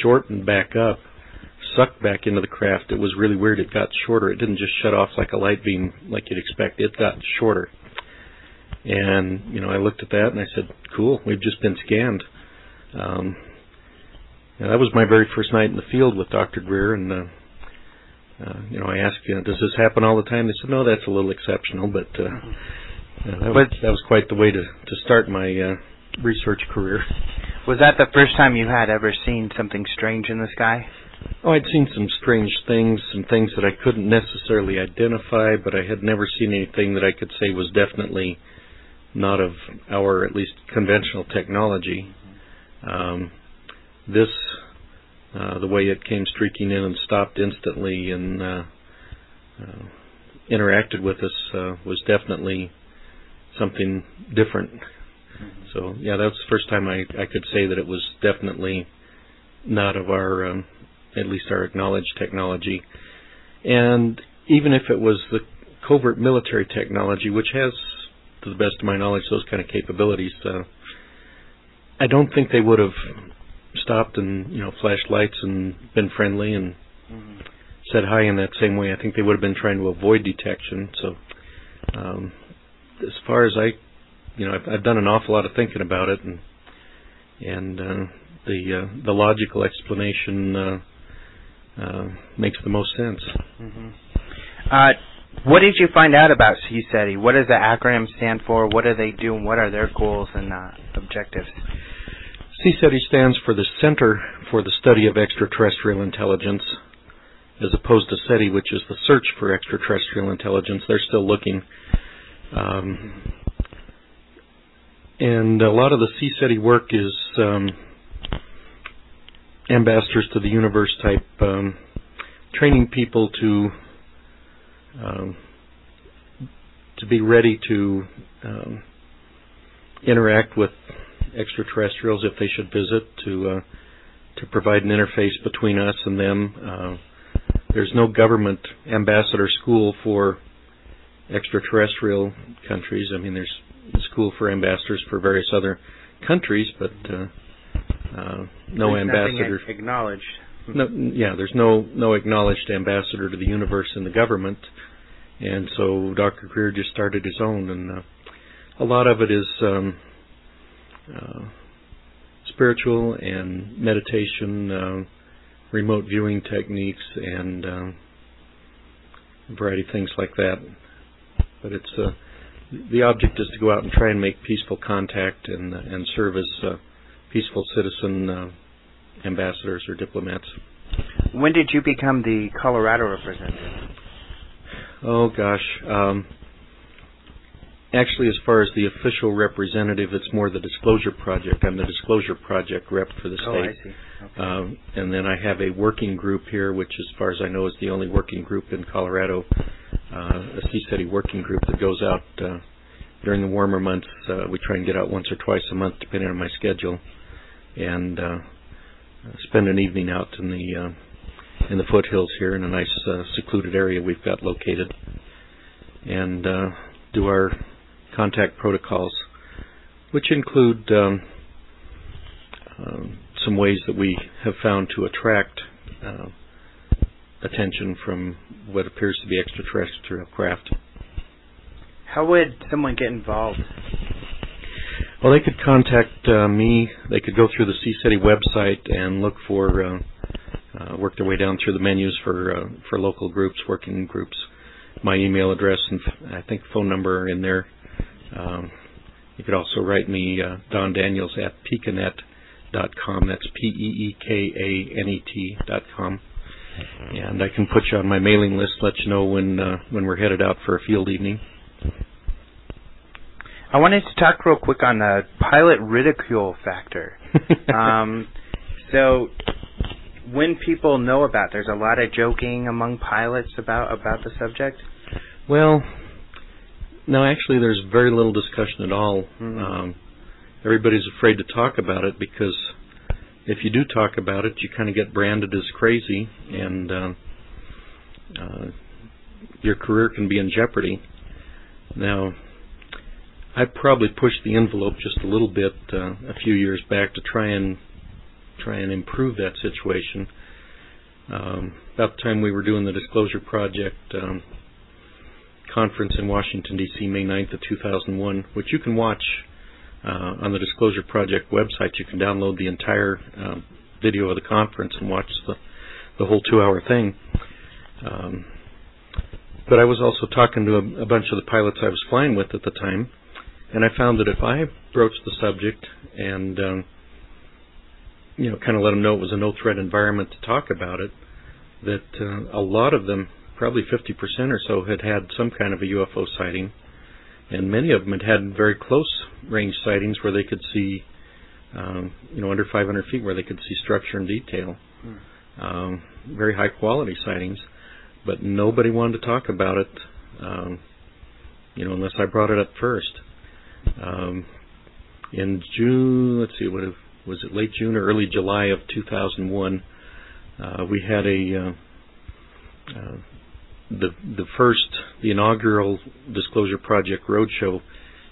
shortened back up, sucked back into the craft. It was really weird. It got shorter. It didn't just shut off like a light beam like you'd expect. It got shorter. And you know, I looked at that and I said, "Cool, we've just been scanned." Um, and that was my very first night in the field with Dr. Greer, and uh, uh, you know, I asked, you know, does this happen all the time? They said, no, that's a little exceptional, but uh, Yeah, that, was, that was quite the way to to start my uh, research career. Was that the first time you had ever seen something strange in the sky? Oh, I'd seen some strange things, some things that I couldn't necessarily identify, but I had never seen anything that I could say was definitely not of our, at least, conventional technology. Um, this, uh, the way it came streaking in and stopped instantly and uh, uh, interacted with us, uh, was definitely something different. So, yeah, that was the first time I, I could say that it was definitely not of our um, at least our acknowledged technology. And even if it was the covert military technology, which has, to the best of my knowledge, those kind of capabilities, uh, I don't think they would have stopped and you know flashed lights and been friendly and mm-hmm. said hi in that same way. I think they would have been trying to avoid detection. So, um, as far as I, you know, I've, I've done an awful lot of thinking about it, and and uh, the uh, the logical explanation uh, uh, makes the most sense. Mm-hmm. Uh, what did you find out about CSETI? What does the acronym stand for? What do they do, and what are their goals and uh, objectives? CSETI stands for the Center for the Study of Extraterrestrial Intelligence, as opposed to SETI, which is the search for extraterrestrial intelligence. They're still looking. Um, and a lot of the CSETI work is um, ambassadors to the universe type, um, training people to um, to be ready to um, interact with extraterrestrials if they should visit, to uh, to provide an interface between us and them. Uh, there's no government ambassador school for extraterrestrial countries. I mean, there's a school for ambassadors for various other countries, but uh, uh, no there's ambassador acknowledged. No, yeah, there's no no acknowledged ambassador to the universe in the government, and so Dr. Greer just started his own, and uh, a lot of it is um, uh, spiritual and meditation, uh, remote viewing techniques, and um, a variety of things like that. But it's uh, the object is to go out and try and make peaceful contact and and serve as uh, peaceful citizen uh, ambassadors or diplomats. When did you become the Colorado representative? Oh gosh. Um, actually, as far as the official representative, it's more the Disclosure Project. I'm the Disclosure Project rep for the state. Oh, I see. Okay. Um, and then I have a working group here, which, as far as I know, is the only working group in Colorado, uh, a CSETI working group that goes out uh, during the warmer months. Uh, we try and get out once or twice a month, depending on my schedule and spend an evening out in the in the foothills here in a nice secluded area we've got located, and do our contact protocols, which include um, uh, some ways that we have found to attract uh, attention from what appears to be extraterrestrial craft. How would someone get involved? Well, they could contact uh, me. They could go through the CSETI website and look for, uh, uh, work their way down through the menus for uh, for local groups, working groups. My email address and f- I think phone number are in there. Um, you could also write me uh, Don Daniels at peekanet.com. That's P E E K A N E T dot com. And I can put you on my mailing list, let you know when uh, when we're headed out for a field evening. I wanted to talk real quick on the pilot ridicule factor. <laughs> um, so when people know about, there's a lot of joking among pilots about about the subject. Well, no, actually, there's very little discussion at all. Mm-hmm. Um, everybody's afraid to talk about it because if you do talk about it, you kind of get branded as crazy, and uh, uh, your career can be in jeopardy. Now, I probably pushed the envelope just a little bit uh, a few years back to try and try and improve that situation. Um, about the time we were doing the Disclosure Project um, conference in Washington D.C., May 9th of 2001, which you can watch uh, on the Disclosure Project website. You can download the entire uh, video of the conference and watch the the whole two-hour thing. Um, but I was also talking to a, a bunch of the pilots I was flying with at the time, and I found that if I broached the subject and um, you know kind of let them know it was a no threat environment to talk about it, that uh, a lot of them, probably 50% or so, had had some kind of a UFO sighting, and many of them had had very close range sightings where they could see, um, you know, under 500 feet where they could see structure and detail. Hmm. Um, very high quality sightings, but nobody wanted to talk about it, um, you know, unless I brought it up first. Um, in June, let's see, what was it, late June or early July of 2001, uh, we had a uh, uh, the the first the inaugural Disclosure Project Roadshow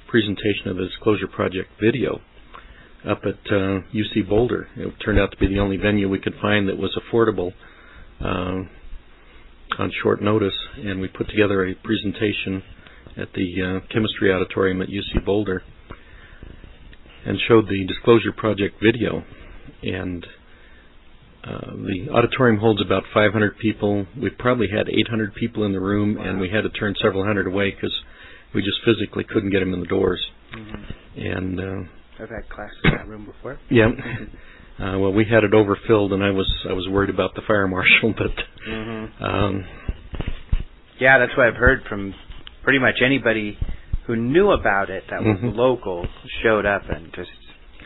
presentation of the Disclosure Project video up at uh, UC Boulder. It turned out to be the only venue we could find that was affordable uh, on short notice, and we put together a presentation at the uh, Chemistry Auditorium at UC Boulder and showed the Disclosure Project video. And uh, the auditorium holds about 500 people. We probably had 800 people in the room, wow. and we had to turn several hundred away because we just physically couldn't get them in the doors. Mm-hmm. And uh, I've had classes in that room before. Yeah. Uh, well, we had it overfilled, and I was I was worried about the fire marshal, <laughs> but mm-hmm. um, yeah, that's what I've heard from pretty much anybody who knew about it that was mm-hmm. local showed up and just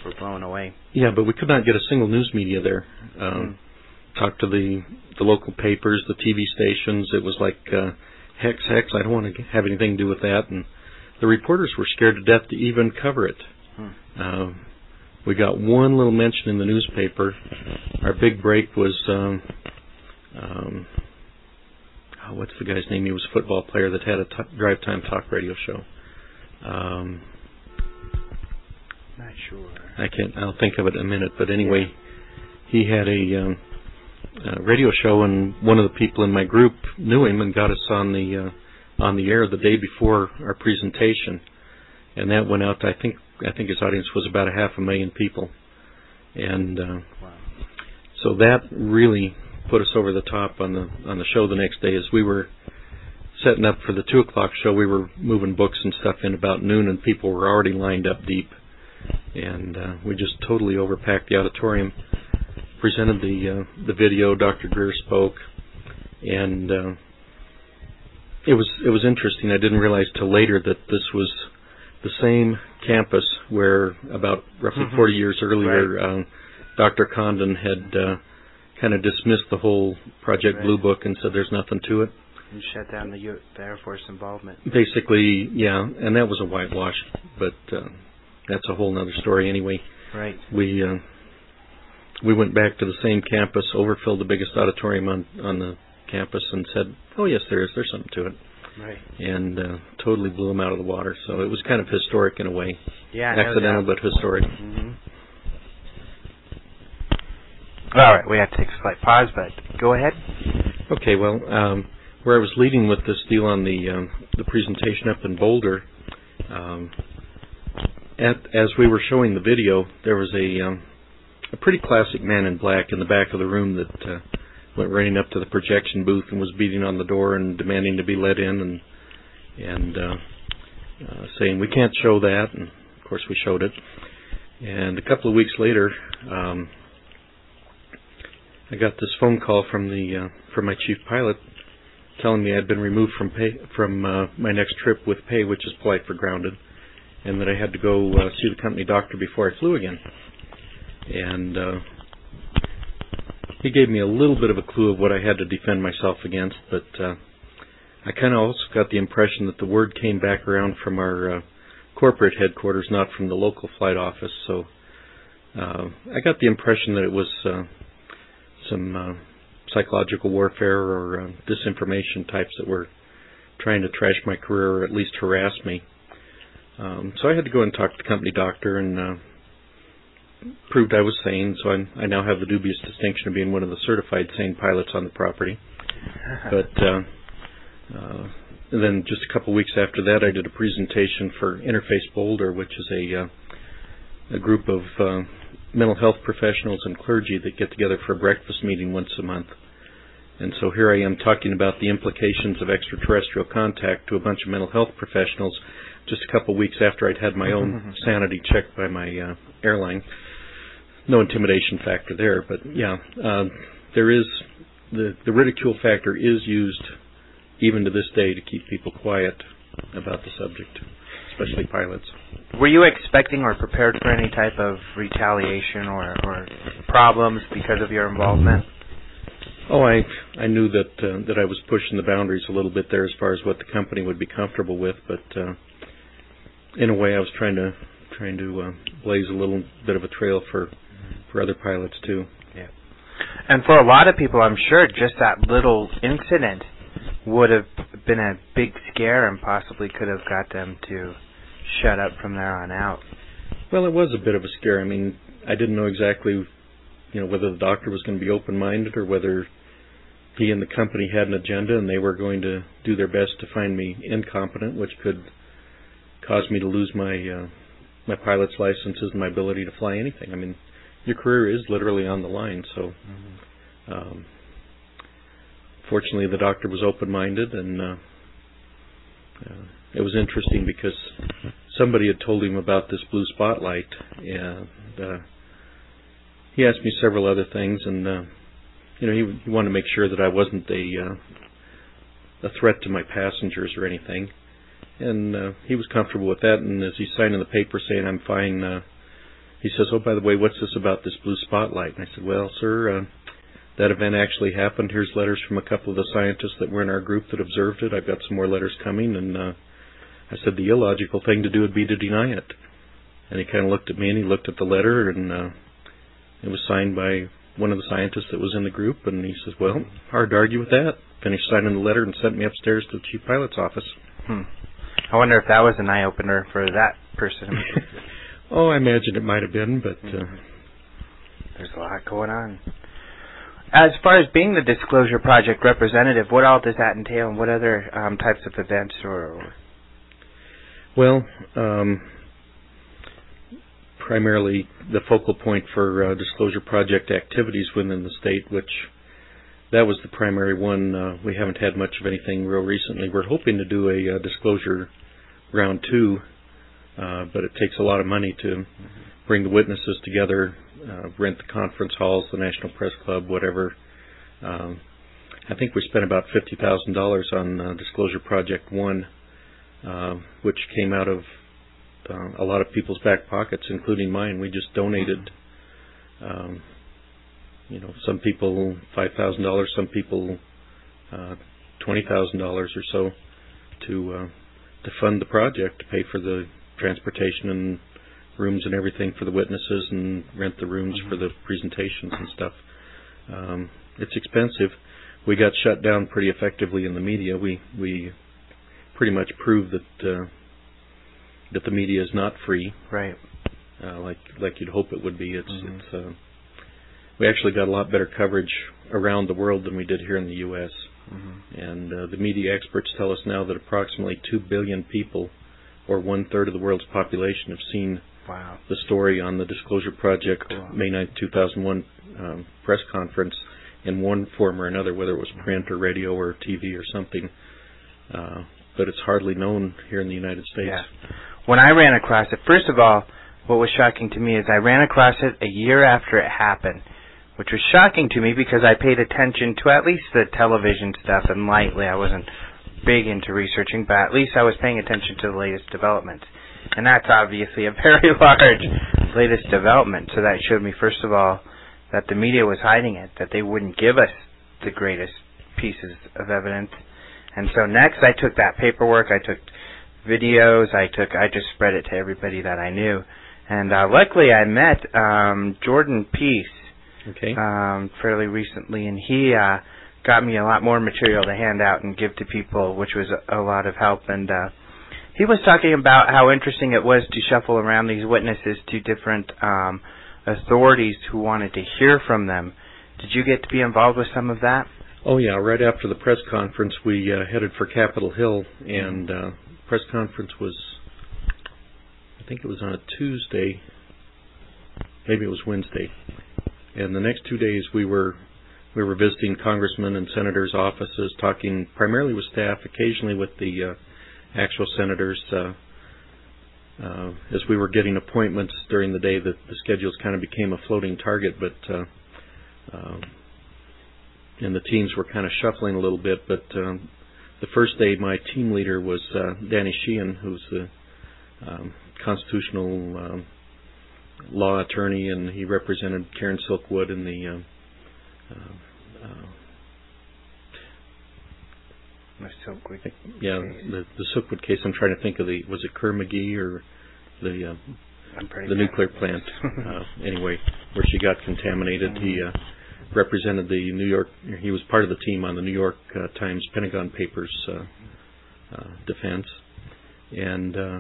were blown away. Yeah, but we could not get a single news media there. Um, mm. Talked to the the local papers, the TV stations. It was like uh, hex, hex. I don't want to have anything to do with that. And the reporters were scared to death to even cover it. Hmm. Uh, we got one little mention in the newspaper. Our big break was um, um, oh, what's the guy's name? He was a football player that had a t- drive time talk radio show. Um, Not sure. I can't. I'll think of it in a minute. But anyway, he had a, um, a radio show, and one of the people in my group knew him and got us on the uh, on the air the day before our presentation, and that went out. To, I think I think his audience was about a half a million people, and uh, wow. so that really put us over the top on the on the show the next day as we were setting up for the two o'clock show, we were moving books and stuff in about noon, and people were already lined up deep, and uh, we just totally overpacked the auditorium. Presented the uh, the video. Dr. Greer spoke, and uh, it was it was interesting. I didn't realize till later that this was the same campus where about roughly mm-hmm. 40 years earlier, right. uh, Dr. Condon had uh, kind of dismissed the whole Project right. Blue Book and said there's nothing to it and shut down the, U- the Air Force involvement. Basically, yeah, and that was a whitewash, but uh, that's a whole other story anyway. Right. We uh, we went back to the same campus, overfilled the biggest auditorium on on the campus, and said, "Oh yes, there is. There's something to it." Right. And uh, totally blew them out of the water. So it was kind of historic in a way. Yeah. Accidental, but historic. Mm-hmm. All right, we have to take a slight pause, but go ahead. Okay. Well. Um, where I was leading with this deal on the um, the presentation up in Boulder, um, at, as we were showing the video, there was a um, a pretty classic man in black in the back of the room that uh, went running up to the projection booth and was beating on the door and demanding to be let in and and uh, uh, saying we can't show that. And of course, we showed it. And a couple of weeks later, um, I got this phone call from the uh, from my chief pilot telling me I'd been removed from pay from uh, my next trip with pay, which is polite for grounded, and that I had to go uh, see the company doctor before I flew again. And uh, he gave me a little bit of a clue of what I had to defend myself against, but uh, I kind of also got the impression that the word came back around from our uh, corporate headquarters, not from the local flight office. So uh, I got the impression that it was uh, some uh, psychological warfare or uh, disinformation types that were trying to trash my career or at least harass me. Um, so I had to go and talk to the company doctor and uh, proved I was sane. So I, I now have the dubious distinction of being one of the certified sane pilots on the property. <laughs> but uh, uh, and then just a couple weeks after that, I did a presentation for Interface Boulder, which is a uh, a group of uh, mental health professionals and clergy that get together for a breakfast meeting once a month. And so here I am talking about the implications of extraterrestrial contact to a bunch of mental health professionals just a couple of weeks after I'd had my own <laughs> sanity checked by my uh, airline. No intimidation factor there, but yeah, uh, there is the the ridicule factor is used even to this day to keep people quiet about the subject, especially pilots. Were you expecting or prepared for any type of retaliation or, or problems because of your involvement? Oh, I I knew that uh, that I was pushing the boundaries a little bit there as far as what the company would be comfortable with, but uh, in a way, I was trying to trying to uh, blaze a little bit of a trail for for other pilots too. Yeah. And for a lot of people, I'm sure just that little incident would have been a big scare and possibly could have got them to shut up from there on out. Well, it was a bit of a scare. I mean, I didn't know exactly, you know, whether the doctor was going to be open-minded or whether he and the company had an agenda and they were going to do their best to find me incompetent, which could cause me to lose my uh, my pilot's licenses and my ability to fly anything. I mean, your career is literally on the line. So, mm-hmm. um, fortunately, the doctor was open-minded, and uh, uh, it was interesting because somebody had told him about this blue spotlight, and uh, he asked me several other things, and uh, you know, he, he wanted to make sure that I wasn't a uh, a threat to my passengers or anything and uh, he was comfortable with that. And as he's signing the paper saying I'm fine, uh, he says, "Oh, by the way, what's this about this blue spotlight?" And I said, "Well, sir, uh, that event actually happened. Here's letters from a couple of the scientists that were in our group that observed it. I've got some more letters coming." And uh, I said, "The illogical thing to do would be to deny it." And he kind of looked at me and he looked at the letter, and uh, it was signed by one of the scientists that was in the group. And he says, "Well, hard to argue with that." Finished signing the letter and sent me upstairs to the chief pilot's office. Hmm. I wonder if that was an eye opener for that person. <laughs> oh, I imagine it might have been, but uh, mm-hmm. there's a lot going on. As far as being the Disclosure Project representative, what all does that entail, and what other um, types of events or? or... Well, um, primarily the focal point for uh, Disclosure Project activities within the state, which that was the primary one. Uh, we haven't had much of anything real recently. We're hoping to do a uh, disclosure round two, uh, but it takes a lot of money to bring the witnesses together, uh, rent the conference halls, the National Press Club, whatever. Um, I think we spent about fifty thousand dollars on uh, Disclosure Project One, uh, which came out of uh, a lot of people's back pockets, including mine. We just donated. Um, you know, some people five thousand dollars, some people uh, twenty thousand dollars or so to uh, to fund the project, to pay for the transportation and rooms and everything for the witnesses and rent the rooms mm-hmm. for the presentations and stuff. Um, it's expensive. We got shut down pretty effectively in the media. We we pretty much proved that uh, that the media is not free. Right. Uh, like like you'd hope it would be. It's mm-hmm. it's uh, we actually got a lot better coverage around the world than we did here in the U.S. Mm-hmm. And uh, the media experts tell us now that approximately 2 billion people, or one third of the world's population, have seen wow. the story on the Disclosure Project. May 9, 2001 um, press conference in one form or another, whether it was print or radio or TV or something. Uh, but it's hardly known here in the United States. Yeah. When I ran across it, first of all, what was shocking to me is I ran across it a year after it happened which was shocking to me because I paid attention to at least the television stuff and lightly. I wasn't big into researching, but at least I was paying attention to the latest developments. And that's obviously a <laughs> very large latest development. So that showed me, first of all, that the media was hiding it, that they wouldn't give us the greatest pieces of evidence. And so next I took that paperwork, I took videos, I took I just spread it to everybody that I knew. And uh luckily I met um Jordan Peace okay. um, fairly recently, and he uh, got me a lot more material to hand out and give to people, which was a, a lot of help. And uh, he was talking about how interesting it was to shuffle around these witnesses to different um, authorities who wanted to hear from them. Did you get to be involved with some of that? Oh yeah, right after the press conference, we uh, headed for Capitol Hill, and uh, press conference was, I think it was on a Tuesday, maybe it was Wednesday, and the next two days we were we were visiting congressmen and senators' offices, talking primarily with staff, occasionally with the uh, actual senators. Uh, uh, as we were getting appointments during the day, the, the schedules kind of became a floating target, but uh, uh, and the teams were kind of shuffling a little bit. But um, the first day, my team leader was uh, Danny Sheehan, who's the um, constitutional um, law attorney, and he represented Karen Silkwood in the uh, uh, Silkwood. Yeah, the the Silkwood case. I'm trying to think of the was it Kerr McGee or the uh, the nuclear plant. uh, anyway, where she got contaminated. Mm-hmm. He uh, represented the New York. He was part of the team on the New York uh, Times Pentagon Papers uh, uh, defense, and uh,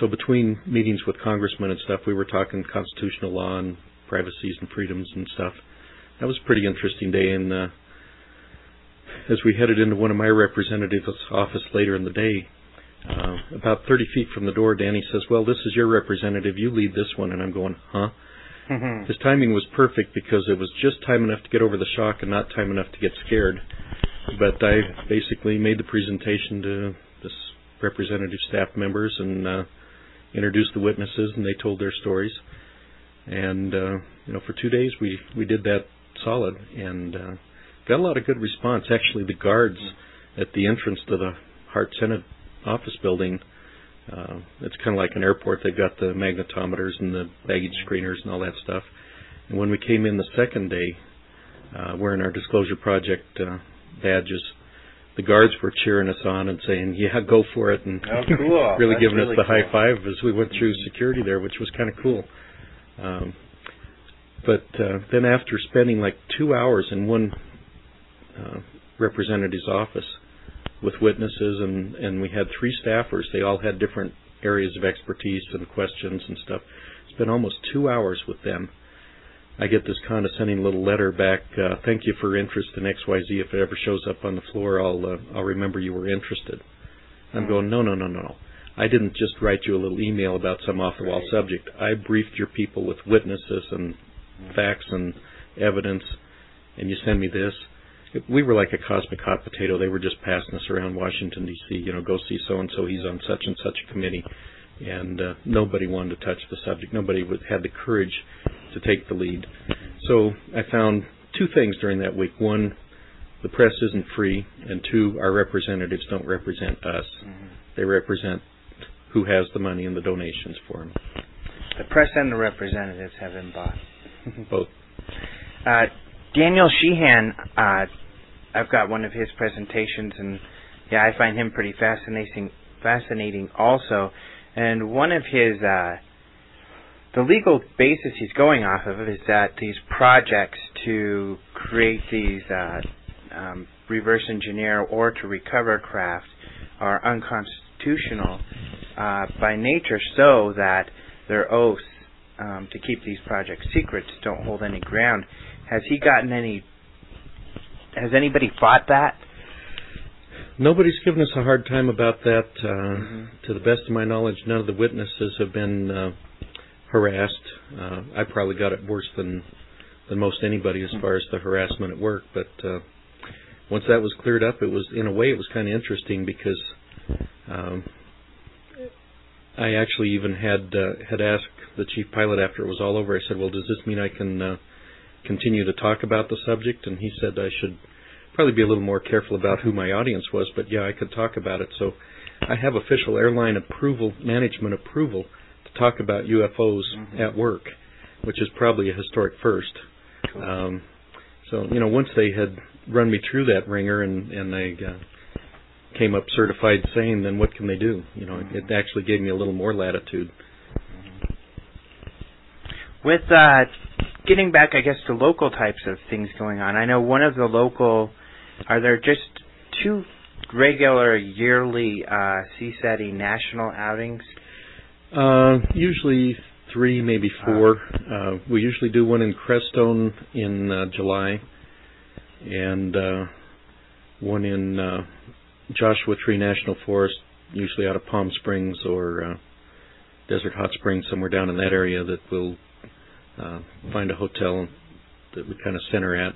so between meetings with congressmen and stuff, we were talking constitutional law and privacies and freedoms and stuff. That was a pretty interesting day, and uh, as we headed into one of my representatives' office later in the day, uh, about 30 feet from the door, Danny says, "Well, this is your representative. You lead this one." And I'm going, "Huh?" Mm-hmm. His timing was perfect because it was just time enough to get over the shock and not time enough to get scared. But I basically made the presentation to this representative staff members and uh, introduced the witnesses, and they told their stories. And uh, you know, for two days we we did that solid, and uh, got a lot of good response. Actually, the guards at the entrance to the Hart Senate office building, uh, it's kind of like an airport. They've got the magnetometers and the baggage screeners and all that stuff. And when we came in the second day, uh, wearing our Disclosure Project uh, badges, the guards were cheering us on and saying, "Yeah, go for it," and oh, cool. <laughs> really That's giving really us the cool. high five as we went through security there, which was kind of cool. Um, but uh, then after spending like two hours in one uh, representative's office with witnesses, and and we had three staffers. They all had different areas of expertise and questions and stuff. Spent almost two hours with them. I get this condescending little letter back. Uh, Thank you for interest in X Y Z. If it ever shows up on the floor, I'll uh, I'll remember you were interested. I'm going no no no no no. I didn't just write you a little email about some off the wall right. subject. I briefed your people with witnesses and facts and evidence, and you send me this. We were like a cosmic hot potato. They were just passing us around Washington D.C. You know, go see so and so. He's on such and such a committee, and uh, nobody wanted to touch the subject. Nobody would, had the courage to take the lead. So I found two things during that week. One, the press isn't free, and two, our representatives don't represent us. Mm-hmm. They represent who has the money and the donations for them. The press and the representatives have been bought. <laughs> Both. Uh, Daniel Sheehan, uh, I've got one of his presentations, and yeah, I find him pretty fascinating. Fascinating, also, and one of his uh, the legal basis he's going off of is that these projects to create these uh, um, reverse engineer or to recover craft are unconstitutional uh, by nature, so that their oaths um, to keep these projects secrets don't hold any ground. Has he gotten any? Has anybody fought that? Nobody's given us a hard time about that. Uh, mm-hmm. To the best of my knowledge, none of the witnesses have been uh, harassed. Uh, I probably got it worse than than most anybody as far as the harassment at work. But uh, once that was cleared up, it was in a way it was kind of interesting because um, I actually even had uh, had asked the chief pilot after it was all over. I said, "Well, does this mean I can uh, continue to talk about the subject?" And he said I should probably be a little more careful about who my audience was, but yeah, I could talk about it. So I have official airline approval, management approval talk about UFOs mm-hmm. at work, which is probably a historic first. Um, so you know, once they had run me through that ringer and and they uh, came up certified sane, then what can they do? You know, it actually gave me a little more latitude. With uh, getting back, I guess, to local types of things going on, I know one of the local, are there just two regular yearly uh, CSETI national outings? Uh, usually three, maybe four. Uh, we usually do one in Crestone in uh, July, and uh, one in uh, Joshua Tree National Forest, usually out of Palm Springs or uh, Desert Hot Springs, somewhere down in that area that we'll uh, find a hotel that we kind of center at.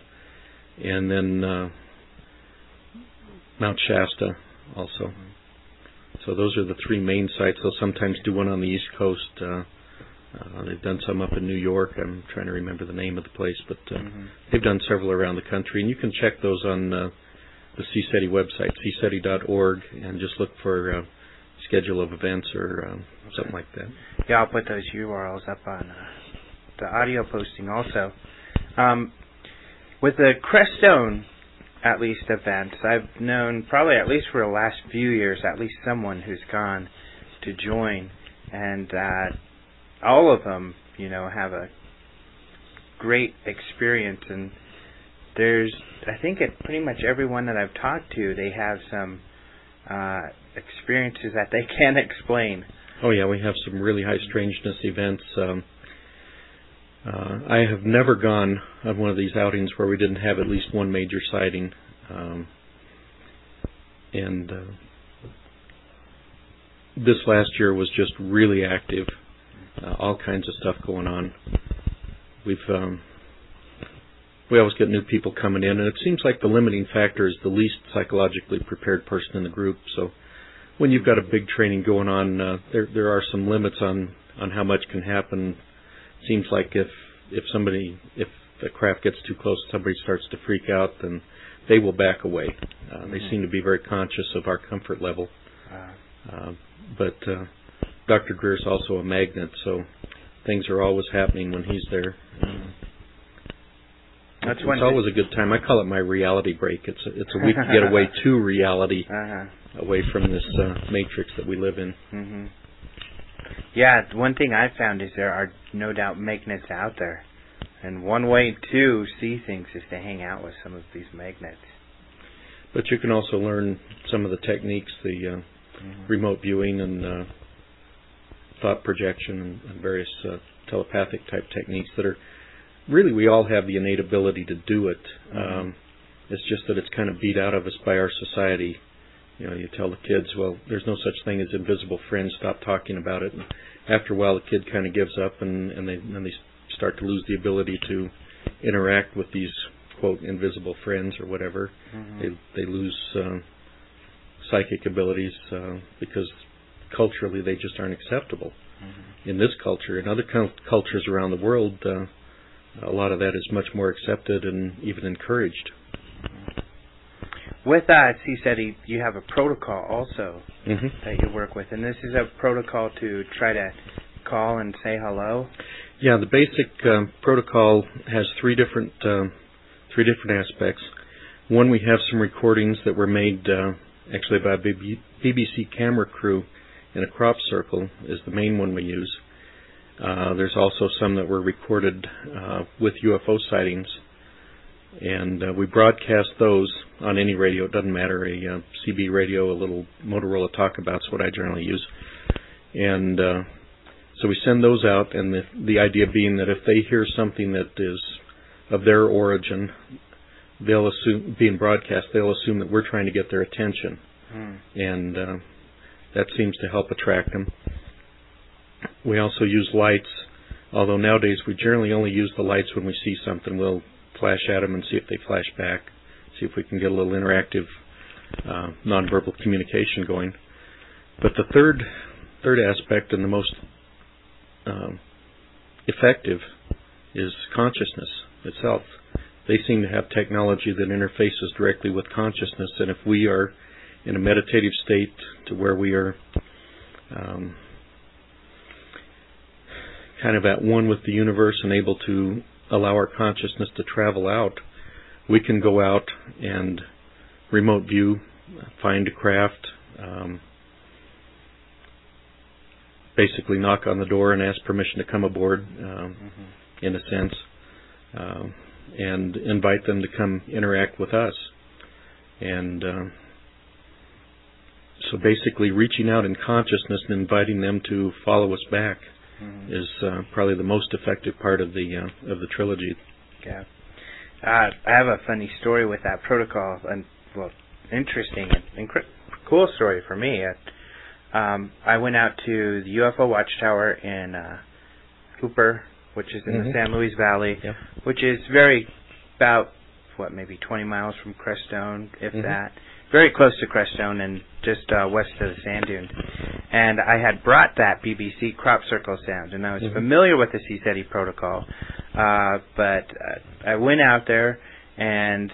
and then uh, Mount Shasta also. So those are the three main sites. They'll sometimes do one on the East Coast. Uh, uh, they've done some up in New York. I'm trying to remember the name of the place, but uh, Mm-hmm. they've done several around the country, and you can check those on uh, the CSETI website, cseti.org, and just look for uh, schedule of events or um, something like that. Yeah, I'll put those URLs up on uh, the audio posting also. Um, with the Crestone, at least events, I've known probably at least for the last few years, at least someone who's gone to join, and uh, all of them, you know, have a great experience. And there's, I think, at pretty much everyone that I've talked to, they have some uh, experiences that they <laughs> can't explain. Oh yeah, we have some really high strangeness events. Um, uh, I have never gone on one of these outings where we didn't have at least one major sighting, um, and uh, this last year was just really active. Uh, all kinds of stuff going on. We've um, we always get new people coming in, and it seems like the limiting factor is the least psychologically prepared person in the group. So when you've got a big training going on, uh, there there are some limits on on how much can happen. Seems like if if somebody if the craft gets too close, somebody starts to freak out, then they will back away. Uh, they seem to be very conscious of our comfort level. Uh, Uh, but uh, Dr. Greer is also a magnet, so things are always happening when he's there. Uh, That's it's always a good time. I call it my reality break. It's a, it's a week to get away <laughs> to reality, Uh-huh. away from this uh, matrix that we live in. hmm Yeah, one thing I've found is there are no doubt magnets out there. And one way to see things is to hang out with some of these magnets. But you can also learn some of the techniques, the uh, remote viewing and uh, thought projection and, and various uh, telepathic type techniques that are really we all have the innate ability to do it. Um, it's just that it's kind of beat out of us by our society. You know, you tell the kids, well, there's no such thing as invisible friends. Stop talking about it. And after a while, the kid kind of gives up, and and they and they start to lose the ability to interact with these quote invisible friends or whatever. Mhm. They they lose uh, psychic abilities uh, because culturally they just aren't acceptable Mhm. in this culture. In other cul- cultures around the world, uh, a lot of that is much more accepted and even encouraged. With us, he said he, you have a protocol also hmm that you work with, and this is a protocol to try to call and say hello. Yeah, the basic um, protocol has three different um, three different aspects. One, we have some recordings that were made uh, actually by a BBC camera crew in a crop circle is the main one we use. Uh, there's also some that were recorded uh, with UFO sightings, and uh, we broadcast those on any radio. It doesn't matter a uh, CB radio, a little Motorola Talkabout's what I generally use, and uh, so we send those out, and the the idea being that if they hear something that is of their origin, they'll assume being broadcast, they'll assume that we're trying to get their attention, Hmm. and uh, that seems to help attract them. We also use lights, although nowadays we generally only use the lights when we see something. We'll flash at them and see if they flash back, see if we can get a little interactive uh, nonverbal communication going. But the third third aspect and the most um, effective is consciousness itself. They seem to have technology that interfaces directly with consciousness, and if we are in a meditative state to where we are um, kind of at one with the universe and able to allow our consciousness to travel out, we can go out and remote view, find a craft, um, basically knock on the door and ask permission to come aboard, um, Mhm. in a sense, um, and invite them to come interact with us. And um, so basically, reaching out in consciousness and inviting them to follow us back Mhm. is uh, probably the most effective part of the uh, of the trilogy. Yeah. Uh, I have a funny story with that protocol, and well, interesting and incre- cool story for me. Uh, um, I went out to the UFO Watchtower in uh, Hooper, which is in the Mhm. San Luis Valley, Yep. which is very about what maybe 20 miles from Crestone, if Mhm. that, very close to Crestone and just uh, west of the sand dunes. And I had brought that BBC crop circle sound, and I was Mhm. familiar with the CSETI protocol. Uh, but uh, I went out there and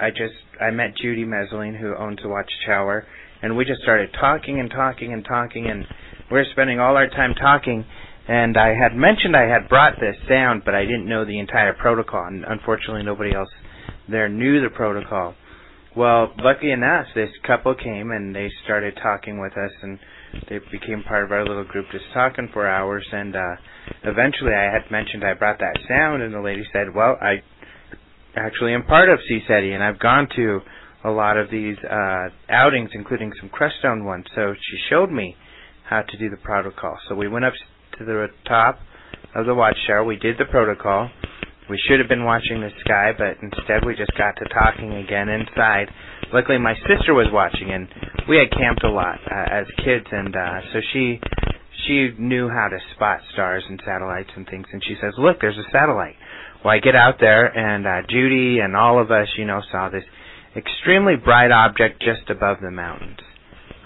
I just I met Judy Messoline, who owns the Watchtower, and we just started talking and talking and talking, and we were spending all our time talking. And I had mentioned I had brought this sound, but I didn't know the entire protocol, and unfortunately nobody else there knew the protocol. Well, lucky enough, this couple came and they started talking with us, and they became part of our little group, just talking for hours. And uh, eventually, I had mentioned I brought that sound, and the lady said, "Well, I actually am part of CSETI, and I've gone to a lot of these uh, outings, including some Crestone ones." So she showed me how to do the protocol. So we went up to the top of the watchtower. We did the protocol. We should have been watching the sky, but instead we just got to talking again inside. Luckily, my sister was watching, and we had camped a lot uh, as kids, and uh, so she she knew how to spot stars and satellites and things. And she says, "Look, there's a satellite." Well, I get out there, and uh, Judy and all of us, you know, saw this extremely bright object just above the mountains.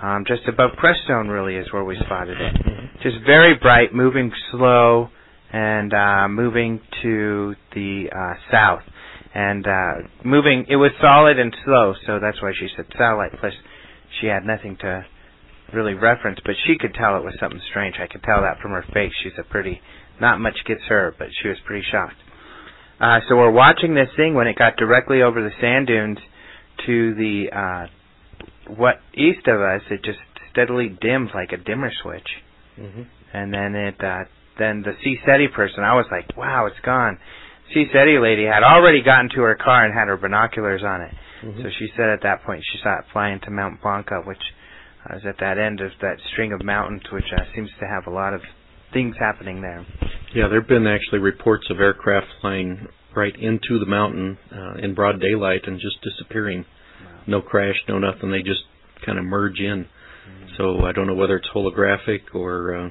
Um, just above Crestone, really, is where we spotted it. Just very bright, moving slow, and uh, moving to the uh, south. And uh, moving, it was solid and slow, so that's why she said satellite. Plus, she had nothing to really reference, but she could tell it was something strange. I could tell that from her face. She's a pretty, not much gets her, but she was pretty shocked. Uh, so we're watching this thing when it got directly over the sand dunes to the uh, what east of us. It just steadily dimmed like a dimmer switch Mhm. and then it uh then the CSETI person I was like, Wow, it's gone. CSETI lady had already gotten to her car and had her binoculars on it. Mhm. So she said at that point she saw it fly into Mount Blanca, which uh, is at that end of that string of mountains which uh, seems to have a lot of things happening there. Yeah, there have been actually reports of aircraft flying right into the mountain uh, in broad daylight and just disappearing. No crash, no nothing. They just kind of merge in. So I don't know whether it's holographic or uh,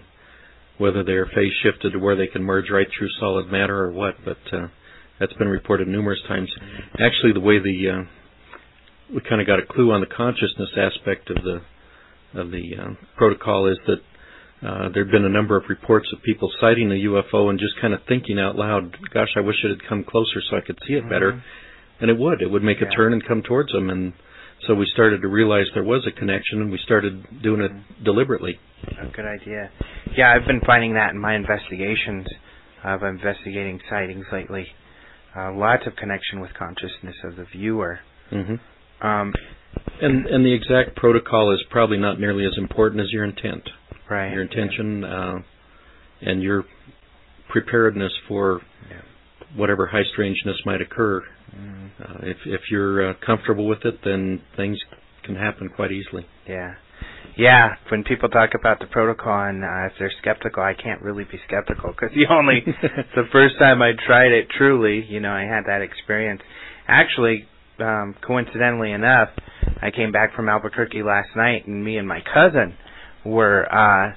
whether they're phase shifted to where they can merge right through solid matter or what. But uh, that's been reported numerous times. Actually, the way the uh, we kind of got a clue on the consciousness aspect of the of the uh, protocol is that uh, there have been a number of reports of people sighting a UFO and just kind of thinking out loud, "Gosh, I wish it had come closer so I could see it better." And it would. It would make Yeah. a turn and come towards them. And so we started to realize there was a connection, and we started doing it deliberately. A good idea. Yeah, I've been finding that in my investigations of investigating sightings lately. Uh, lots of connection with consciousness of the viewer. Mm-hmm. Um, And and the exact protocol is probably not nearly as important as your intent, right. your intention, uh, and your preparedness for Yeah. whatever high strangeness might occur. Mm, Uh, if if you're uh, comfortable with it, then things can happen quite easily. yeah. Yeah, when people talk about the protocol and uh, if they're skeptical, I can't really be skeptical because the only <laughs> the first time I tried it truly, you know, I had that experience. Actually, um, coincidentally enough, I came back from Albuquerque last night, and me and my cousin were uh,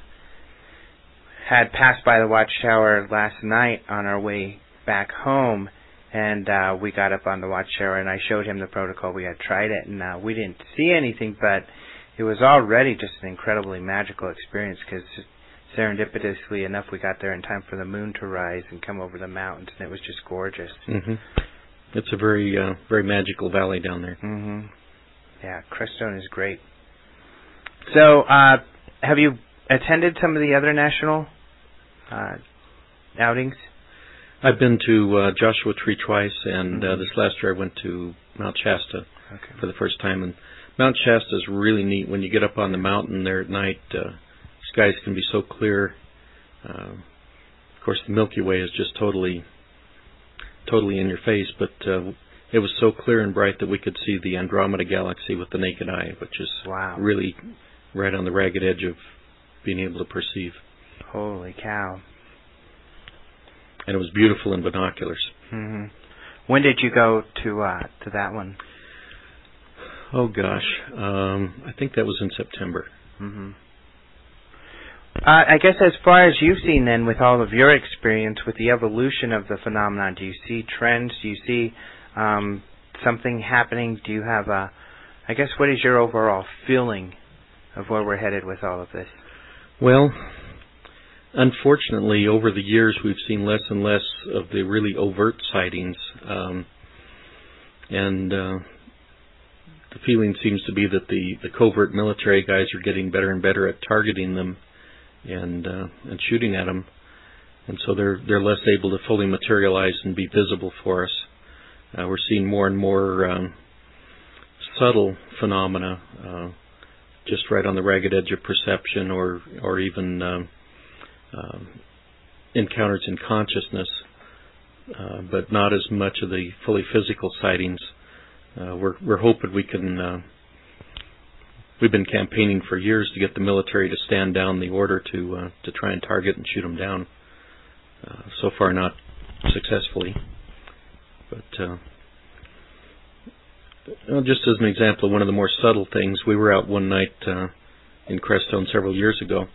had passed by the watchtower last night on our way back home, and uh, we got up on the watchtower, and I showed him the protocol. We had tried it, and uh, we didn't see anything, but it was already just an incredibly magical experience because serendipitously enough, we got there in time for the moon to rise and come over the mountains, and it was just gorgeous. Mm-hmm. It's a very uh, very magical valley down there. Mm-hmm. Yeah, Crestone is great. So, uh, have you attended some of the other national uh, outings? I've been to uh, Joshua Tree twice, and uh, Mhm. this last year I went to Mount Shasta Okay. for the first time. And Mount Shasta is really neat. When you get up on the mountain there at night, uh, skies can be so clear. Uh, of course, the Milky Way is just totally, totally in your face. But uh, it was so clear and bright that we could see the Andromeda Galaxy with the naked eye, which is Wow. really right on the ragged edge of being able to perceive. Holy cow. And it was beautiful in binoculars. hmm When did you go to uh, to that one? Oh gosh, um, I think that was in September. hmm Uh, I guess as far as you've seen then, with all of your experience with the evolution of the phenomenon, do you see trends? Do you see um, something happening? Do you have a, I guess, what is your overall feeling of where we're headed with all of this? Well, unfortunately, over the years, we've seen less and less of the really overt sightings, um, and uh, the feeling seems to be that the the covert military guys are getting better and better at targeting them and uh, and shooting at them, and so they're they're less able to fully materialize and be visible for us. Uh, we're seeing more and more um, subtle phenomena, uh, just right on the ragged edge of perception, or or even um, um, encounters in consciousness, uh, but not as much of the fully physical sightings. Uh, we're we're hoping we can. Uh, we've been campaigning for years to get the military to stand down the order to uh, to try and target and shoot them down. Uh, so far, not successfully. But uh, just as an example of one of the more subtle things, we were out one night uh, in Crestone several years ago,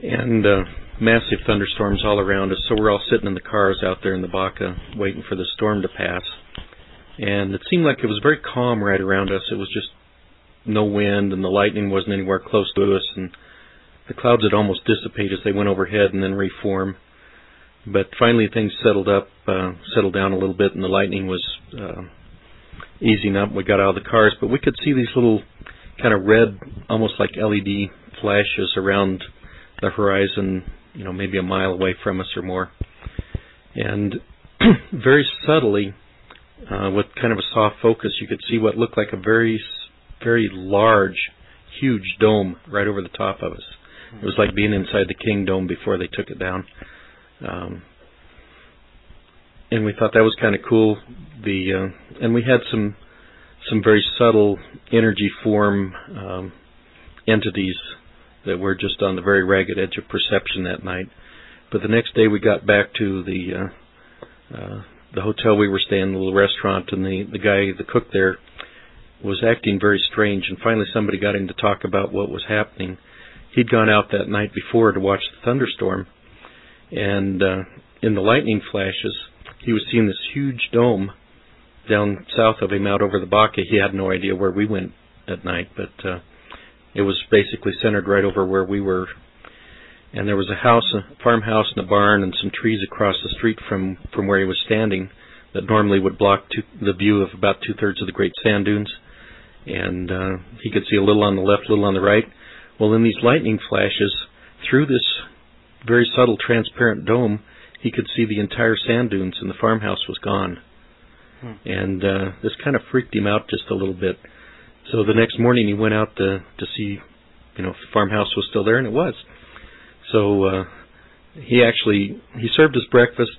and uh, massive thunderstorms all around us. So we're all sitting in the cars out there in the Baca, waiting for the storm to pass. And it seemed like it was very calm right around us. It was just no wind, and the lightning wasn't anywhere close to us, and the clouds had almost dissipated as they went overhead and then reform. But finally, things settled up, uh, settled down a little bit, and the lightning was uh, easing up. We got out of the cars, but we could see these little kind of red, almost like LED flashes around the horizon, you know, maybe a mile away from us or more. And <clears throat> very subtly, uh, with kind of a soft focus, you could see what looked like a very, very large, huge dome right over the top of us. It was like being inside the Kingdome before they took it down. Um, and we thought that was kind of cool. The uh, and we had some some very subtle energy form um, entities that were just on the very ragged edge of perception that night. But the next day we got back to the uh, uh, the hotel we were staying, the little restaurant, and the the guy, the cook there, was acting very strange. And finally, somebody got him to talk about what was happening. He'd gone out that night before to watch the thunderstorm, and uh, in the lightning flashes, he was seeing this huge dome down south of him out over the Baca. He had no idea where we went at night, but uh, it was basically centered right over where we were. And there was a house, a farmhouse, and a barn, and some trees across the street from from where he was standing that normally would block two, the view of about two thirds of the Great Sand Dunes. And uh, he could see a little on the left, a little on the right. Well, in these lightning flashes, through this very subtle transparent dome, he could see the entire sand dunes and the farmhouse was gone. Hmm. And uh, this kind of freaked him out just a little bit. So the next morning he went out to to see, you know, if the farmhouse was still there, and it was. So uh, he actually he served his breakfast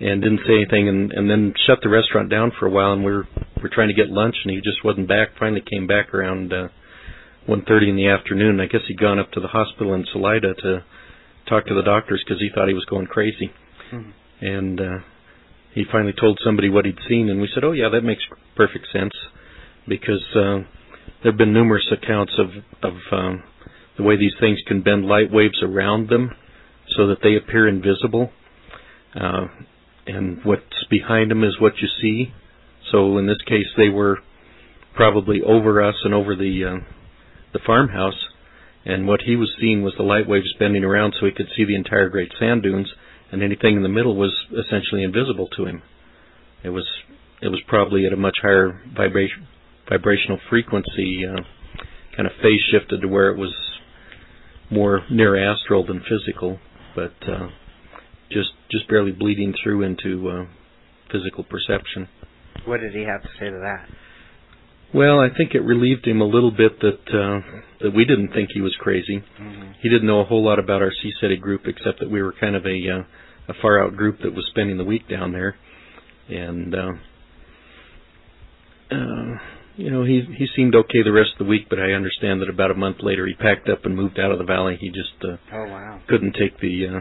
and didn't say anything, and and then shut the restaurant down for a while. And we we're we're trying to get lunch, and he just wasn't back. Finally came back around uh, 1:30 in the afternoon. I guess he'd gone up to the hospital in Salida to talk to the doctors because he thought he was going crazy. Mm-hmm. And uh, he finally told somebody what he'd seen, and we said, "Oh yeah, that makes perfect sense," because uh, there have been numerous accounts of of um, the way these things can bend light waves around them so that they appear invisible, uh, and what's behind them is what you see. So in this case, they were probably over us and over the uh, the farmhouse, and what he was seeing was the light waves bending around so he could see the entire Great Sand Dunes, and anything in the middle was essentially invisible to him. It was it was probably at a much higher vibration vibrational frequency, uh, kind of phase shifted to where it was more near astral than physical, but uh, just just barely bleeding through into uh, physical perception. What did he have to say to that? Well, I think it relieved him a little bit that uh, that we didn't think he was crazy. Mm-hmm. He didn't know a whole lot about our CSETI group except that we were kind of a uh, a far out group that was spending the week down there, and uh, uh, you know he he seemed okay the rest of the week. But I understand that about a month later he packed up and moved out of the valley. He just uh, oh wow couldn't take the uh,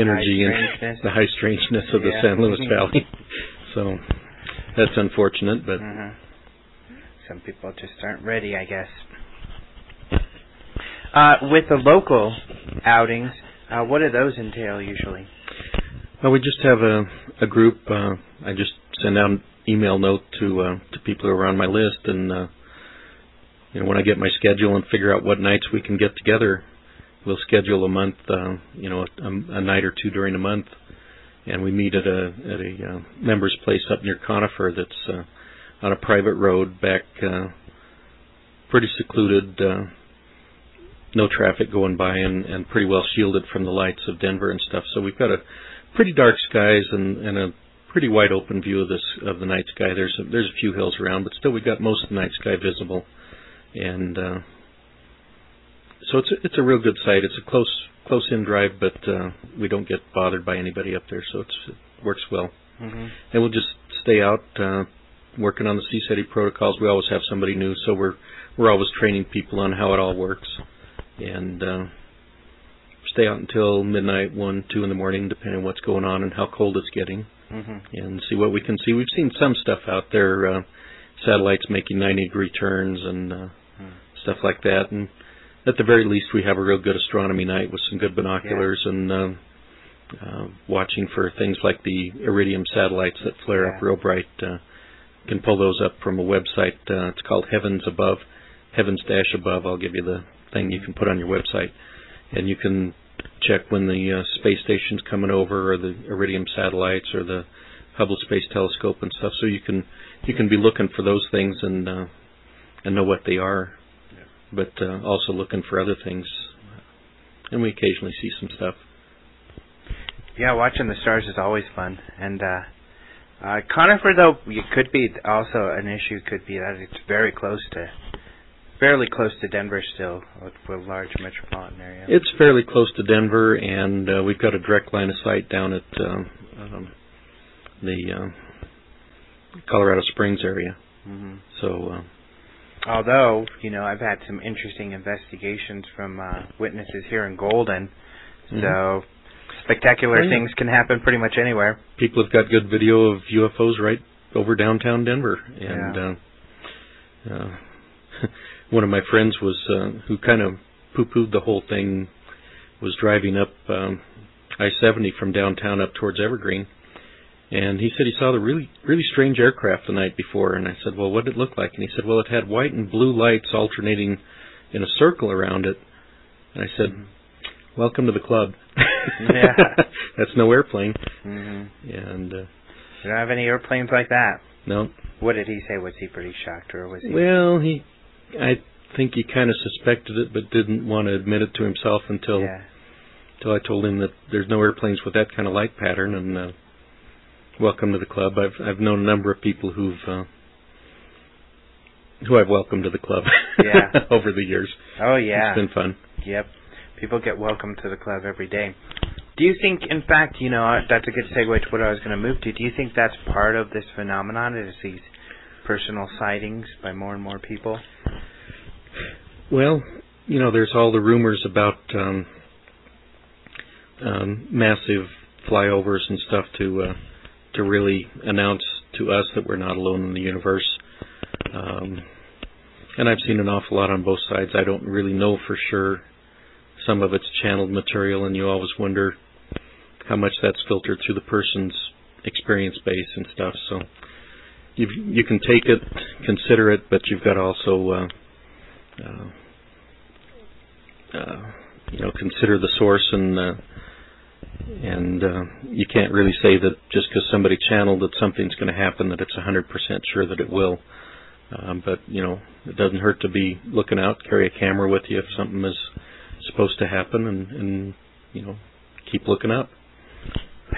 energy and <laughs> the high strangeness of the. San Luis Valley. <laughs> so that's unfortunate, but. Mm-hmm some people just aren't ready, I guess. Uh, with the local outings, uh, what do those entail usually? Well, we just have a a group. Uh, I just send out email note to uh, to people who are on my list, and uh, you know when I get my schedule and figure out what nights we can get together, we'll schedule a month, uh, you know, a, a night or two during a month, and we meet at a at a uh, member's place up near Conifer that's uh, on a private road back, uh, pretty secluded. Uh, no traffic going by and, and pretty well shielded from the lights of Denver and stuff. So we've got a pretty dark skies and, and a pretty wide open view of this of the night sky. There's a, there's a few hills around, but still we got most of the night sky visible, and uh, so it's a, it's a real good site. It's a close close in drive, but uh, we don't get bothered by anybody up there, so it's, it works well. Mm-hmm. And we'll just stay out uh, working on the CSETI protocols. We always have somebody new, so we're we're always training people on how it all works, and uh, stay out until midnight, one, two in the morning, depending on what's going on and how cold it's getting Mm-hmm. and see what we can see. We've seen some stuff out there, uh, satellites making 90 degree turns and uh, Hmm. stuff like that. And at the very least, we have a real good astronomy night with some good binoculars and um, uh, watching for things like the iridium satellites that flare up real bright. Uh, can pull those up from a website. Uh, it's called Heavens Above, Heavens Dash Above. I'll give you the thing you can put on your website, and you can check when the uh, space station's coming over, or the Iridium satellites, or the Hubble Space Telescope and stuff. So you can you can be looking for those things and uh, and know what they are, but uh, also looking for other things. And we occasionally see some stuff. Yeah, watching the stars is always fun. And uh uh Conifer though it could be also an issue could be that it's very close to fairly close to Denver still, with a large metropolitan area. It's fairly close to Denver, and uh, we've got a direct line of sight down at um, um, the uh, Colorado Springs area. hmm So uh, Although, you know, I've had some interesting investigations from uh witnesses here in Golden. Mhm. So spectacular yeah. things can happen pretty much anywhere. people have got good video of UFOs right over downtown Denver, and Yeah. uh, <laughs> uh, one of my friends was uh, who kind of poo-pooed the whole thing was driving up um, I-70 from downtown up towards Evergreen, and he said he saw the really really strange aircraft the night before, and I said, well, what did it look like? And he said, well, it had white and blue lights alternating in a circle around it, and I said, welcome to the club. Yeah. <laughs> That's no airplane, hmm and. Uh, You don't have any airplanes like that. no, What did he say? Was he pretty shocked, or was he? Well, he, I think he kind of suspected it, but didn't want to admit it to himself until yeah. until I told him that there's no airplanes with that kind of light pattern. And uh, welcome to the club. I've I've known a number of people who've uh, who I've welcomed to the club. Yeah. <laughs> over the years. Oh yeah. It's been fun. Yep. People get welcome to the club every day. Do you think, in fact, you know, that's a good segue to what I was going to move to. Do you think that's part of this phenomenon? Is these personal sightings by more and more people? Well, you know, there's all the rumors about um, um, massive flyovers and stuff to uh, to really announce to us that we're not alone in the universe. Um, and I've seen an awful lot on both sides. I don't really know for sure. Some of it's channeled material, and you always wonder how much that's filtered through the person's experience base and stuff. So you you can take it, consider it, but you've got to also uh, uh, uh, you know consider the source and and uh, you can't really say that just because somebody channeled that something's going to happen that it's 100% sure that it will. Um, but you know it doesn't hurt to be looking out, carry a camera with you if something is supposed to happen, and, and you know keep looking up.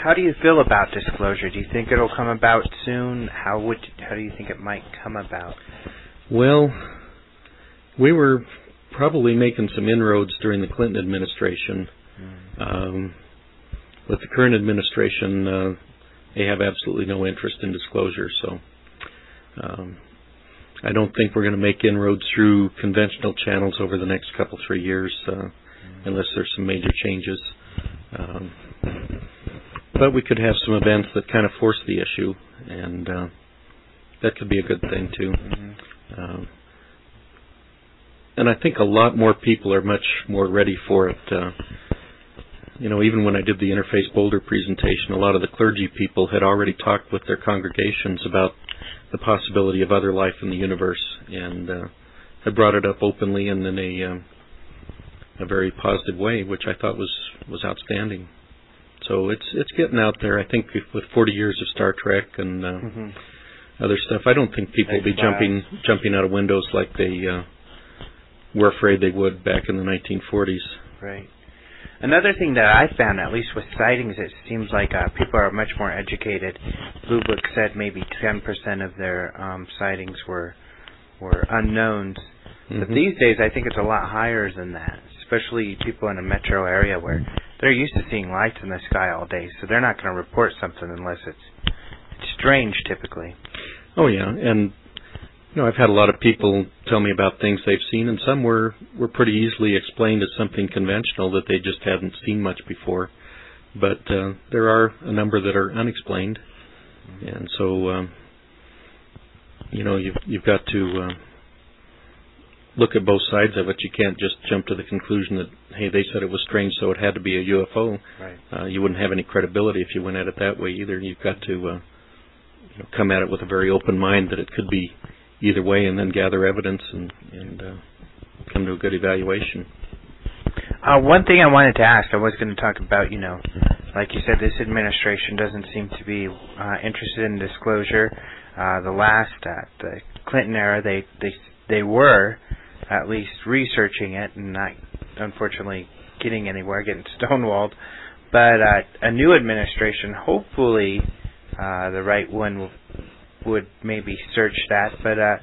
How do you feel about disclosure? Do you think it'll come about soon? How would how do you think it might come about? Well, we were probably making some inroads during the Clinton administration. Um, with the current administration, uh, they have absolutely no interest in disclosure. So um, I don't think we're going to make inroads through conventional channels over the next couple three years, uh, unless there's some major changes. Um, but we could have some events that kind of force the issue, and uh, that could be a good thing too. Mm-hmm. Um, and I think a lot more people are much more ready for it. Uh, you know, even when I did the Interface Boulder presentation, a lot of the clergy people had already talked with their congregations about the possibility of other life in the universe, and uh, had brought it up openly and in a um, a very positive way, which I thought was was outstanding. So it's it's getting out there. I think with 40 years of Star Trek and uh, mm-hmm. other stuff, I don't think people will be jumping jumping out of windows like they uh, were afraid they would back in the 1940s. Right. Another thing that I found, at least with sightings, it seems like uh, people are much more educated. Blue Book said maybe 10% of their um, sightings were were unknowns, mm-hmm. but these days I think it's a lot higher than that. Especially people in a metro area where they're used to seeing lights in the sky all day, so they're not going to report something unless it's it's strange typically. Oh yeah, and you know, I've had a lot of people tell me about things they've seen, and some were were pretty easily explained as something conventional that they just hadn't seen much before. But uh, there are a number that are unexplained, and so um, you know you've you've got to uh, look at both sides of it. You can't just jump to the conclusion that hey, they said it was strange, so it had to be a UFO. Right. Uh, you wouldn't have any credibility if you went at it that way either. You've got to uh, you know, come at it with a very open mind that it could be either way, and then gather evidence and and uh, come to a good evaluation. Uh, one thing I wanted to ask, I was going to talk about, you know, like you said, this administration doesn't seem to be uh, interested in disclosure. Uh, the last, uh, the Clinton era, they they they were at least researching it and not, unfortunately, getting anywhere, getting stonewalled. But uh, a new administration, hopefully, uh, the right one would maybe search that. But uh,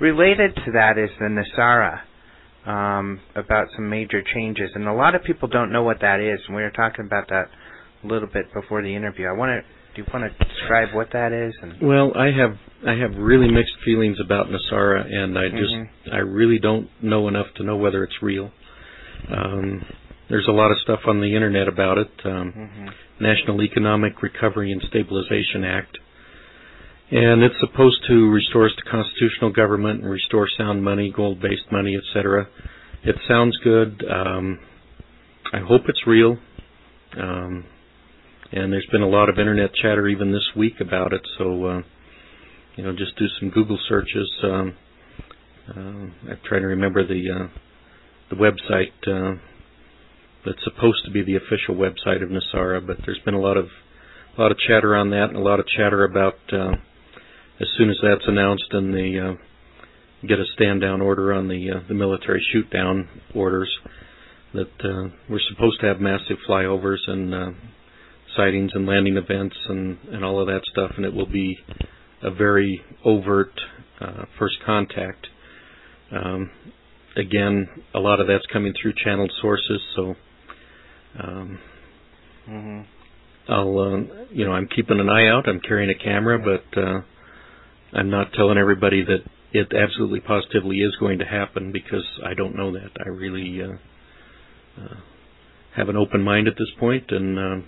related to that is the NESARA um, about some major changes, and a lot of people don't know what that is. And we were talking about that a little bit before the interview. I want to. Do you want to describe what that is? And well, I have I have really mixed feelings about NESARA, and I just mm-hmm. I really don't know enough to know whether it's real. Um, there's a lot of stuff on the internet about it. Um, mm-hmm. National Economic Recovery and Stabilization Act and it's supposed to restore us to constitutional government and restore sound money, gold-based money, etc. It sounds good. Um, I hope it's real. Um, and there's been a lot of internet chatter even this week about it. So, uh, you know, just do some Google searches. Um, uh, I'm trying to remember the uh, the website uh, that's supposed to be the official website of NESARA, but there's been a lot of a lot of chatter on that and a lot of chatter about uh, as soon as that's announced and they uh, get a stand down order on the uh, the military shoot down orders, that uh, we're supposed to have massive flyovers and uh, sightings and landing events and and all of that stuff, and it will be a very overt uh, first contact. Um, again, a lot of that's coming through channeled sources, so. Um, mm-hmm. I'll, uh, you know, I'm keeping an eye out. I'm carrying a camera, but uh, I'm not telling everybody that it absolutely positively is going to happen because I don't know that. I really uh, uh, have an open mind at this point and uh,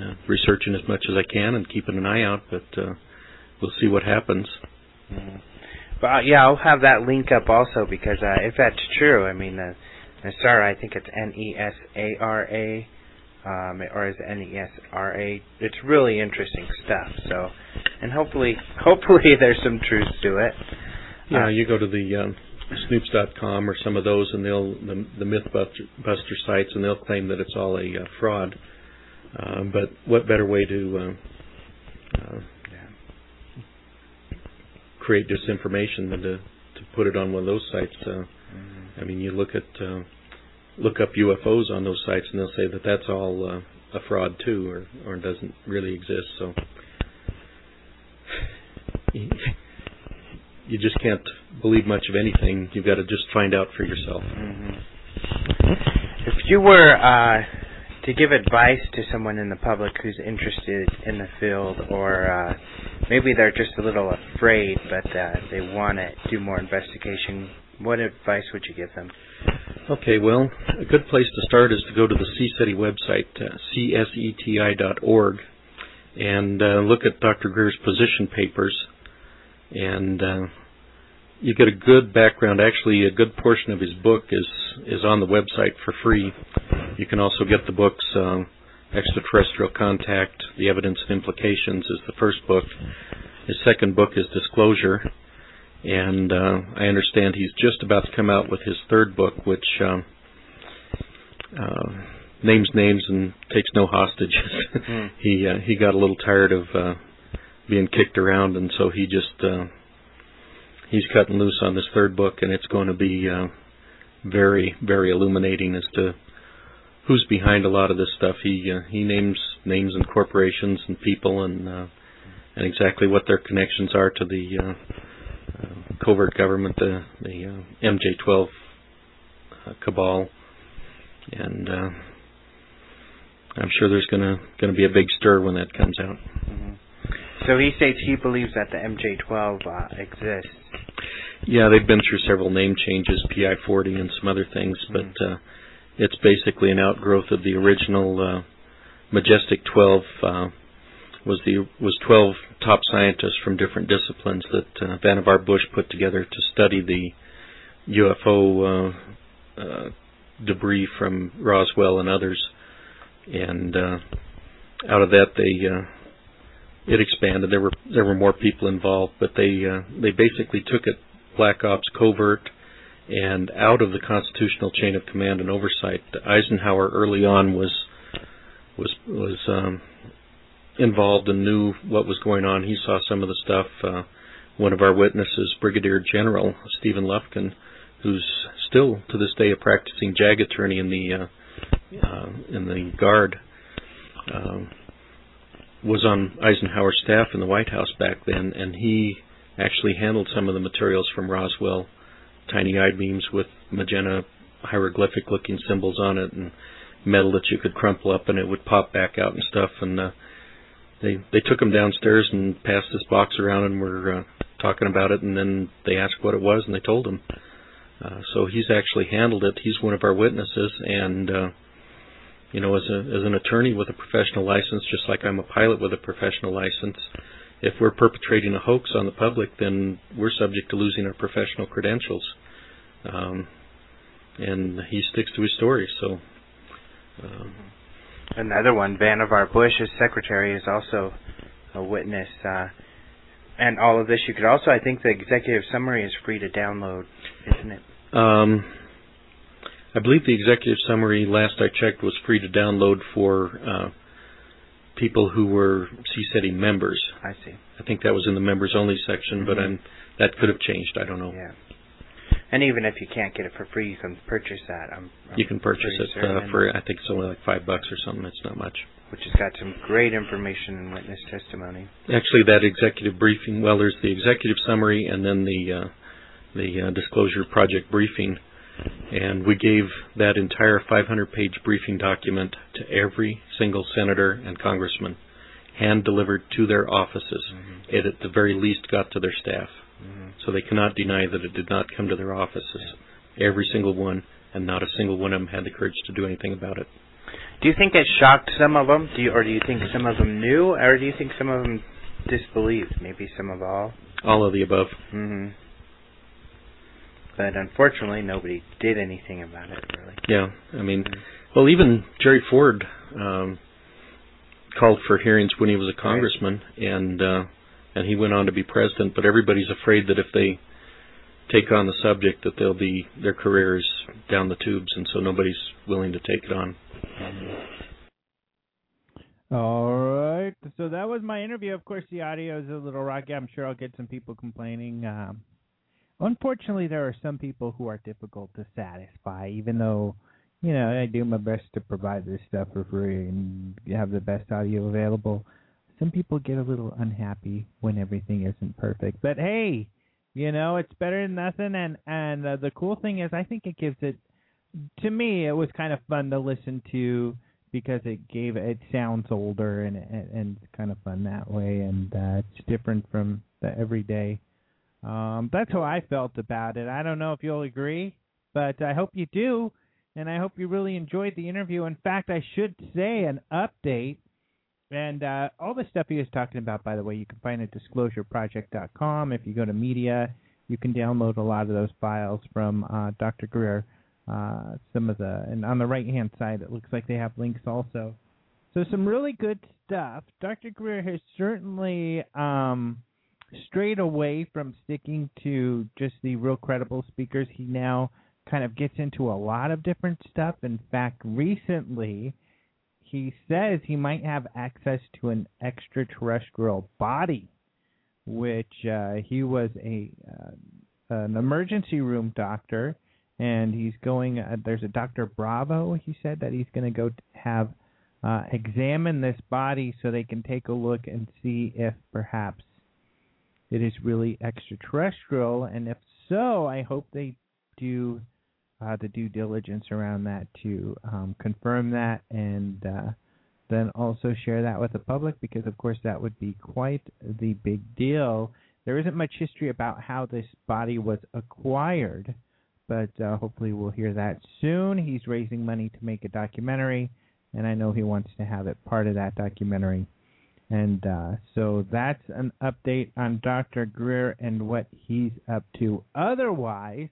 uh, researching as much as I can and keeping an eye out, but uh, we'll see what happens. Mm-hmm. But uh, yeah, I'll have that link up also because uh, if that's true, I mean, uh, NESARA, I think it's N E S A R A um, or is N-E-S-R-A. It's really interesting stuff. So, and hopefully, <laughs> hopefully there's some truth to it. Yeah, uh, you go to the um, Snopes.com or some of those, and they'll the, the MythBuster sites, and they'll claim that it's all a uh, fraud. Uh, but what better way to uh, uh, create disinformation than to to put it on one of those sites? Uh, mm-hmm. I mean, you look at uh, look up UFOs on those sites, and they'll say that that's all uh, a fraud too, or or doesn't really exist. So <laughs> you just can't believe much of anything. You've got to just find out for yourself. Mm-hmm. If you were uh, to give advice to someone in the public who's interested in the field, or uh, maybe they're just a little afraid, but uh, they want to do more investigation, what advice would you give them? Okay, well, a good place to start is to go to the CSETI website, uh, cseti.org, and uh, look at Dr. Greer's position papers and uh, you get a good background. Actually, a good portion of his book is is on the website for free. You can also get the books um, Extraterrestrial Contact, The Evidence and Implications is the first book. His second book is Disclosure, and uh, I understand he's just about to come out with his third book, which um, uh, names names and takes no hostages. Mm. <laughs> he uh, he got a little tired of uh, being kicked around, and so he just uh, he's cutting loose on this third book, and it's going to be uh, very very illuminating as to who's behind a lot of this stuff. He uh, he names names and corporations and people and uh, and exactly what their connections are to the uh, uh, covert government, the the uh, MJ12 uh, cabal, and uh, I'm sure there's gonna gonna be a big stir when that comes out. hmm So he states he believes that the MJ12 uh, exists. Yeah, they've been through several name changes, PI40 and some other things, Mhm. but uh, it's basically an outgrowth of the original uh, Majestic 12. Uh, was the was 12 top scientists from different disciplines that uh, Vannevar Bush put together to study the UFO uh, uh, debris from Roswell and others, and uh, out of that they uh, it expanded. There were there were more people involved, but they uh, they basically took it black ops covert and out of the constitutional chain of command and oversight. Eisenhower early on was was was um, involved and knew what was going on. He saw some of the stuff. Uh, one of our witnesses, Brigadier General Stephen Lovekin, who's still to this day a practicing JAG attorney in the uh, uh, in the Guard, um, was on Eisenhower's staff in the White House back then, and he actually handled some of the materials from Roswell, tiny I beams with magenta hieroglyphic-looking symbols on it, and metal that you could crumple up and it would pop back out and stuff. And uh, they they took him downstairs and passed this box around and were uh, talking about it, and then they asked what it was, and they told him. Uh, so he's actually handled it. He's one of our witnesses, and uh, you know, as a as an attorney with a professional license, just like I'm a pilot with a professional license, if we're perpetrating a hoax on the public, then we're subject to losing our professional credentials. Um, and he sticks to his story, so. Um, Another one, Vannevar Bush, his secretary, is also a witness. Uh, and all of this, you could also, I think, the executive summary is free to download, isn't it? Um, I believe the executive summary, last I checked, was free to download for uh, people who were CSETI members. I see. I think that was in the members only section, but Mhm. I'm, that could have changed. I don't know. Yeah. And even if you can't get it for free, you can purchase that. I'm, I'm You can purchase it uh, for I think it's only like five bucks or something. It's not much. which has got some great information and witness testimony. Actually, that executive briefing. Well, there's the executive summary and then the uh, the uh, disclosure project briefing, and we gave that entire 500-page briefing document to every single senator and congressman, hand delivered to their offices. Mm-hmm. It at the very least got to their staff, Mm-hmm. so they cannot deny that it did not come to their offices. Every single one, and not a single one of them had the courage to do anything about it. Do you think it shocked some of them? Do you, or do you think some of them knew, or do you think some of them disbelieved? Maybe some of all. All of the above. hmm But unfortunately, nobody did anything about it. Really. Yeah, I mean, well, even Jerry Ford um, called for hearings when he was a congressman, and uh, and he went on to be president. But everybody's afraid that if they take on the subject, that they'll be their career is down the tubes, and so nobody's willing to take it on. All right. So that was my interview. Of course, the audio is a little rocky. I'm sure I'll get some people complaining. Um, unfortunately, there are some people who are difficult to satisfy, even though, you know, I do my best to provide this stuff for free and have the best audio available. Some people get a little unhappy when everything isn't perfect. But hey, you know, it's better than nothing. And and uh, the cool thing is, I think it gives it. To me, it was kind of fun to listen to because it gave it sounds older and and, and kind of fun that way and uh, it's different from the everyday. Um, that's how I felt about it. I don't know if you'll agree, but I hope you do, and I hope you really enjoyed the interview. In fact, I should say an update. And uh, all the stuff he was talking about, by the way, you can find at disclosureproject.com. If you go to media you can download a lot of those files from uh, Dr. Greer. Uh, some of the and on the right hand side, it looks like they have links also. So some really good stuff. Dr. Greer has certainly um, strayed away from sticking to just the real credible speakers. He now kind of gets into a lot of different stuff. In fact, recently he says he might have access to an extraterrestrial body, which uh, he was a uh, an emergency room doctor, and he's going. Uh, there's a Doctor Bravo. He said that he's going to go have uh, examine this body so they can take a look and see if perhaps it is really extraterrestrial, and if so, I hope they do uh, the due diligence around that to um, confirm that and uh, then also share that with the public because, of course, that would be quite the big deal. There isn't much history about how this body was acquired, but uh, hopefully we'll hear that soon. He's raising money to make a documentary, and I know he wants to have it part of that documentary. And uh, so that's an update on Dr. Greer and what he's up to. Otherwise,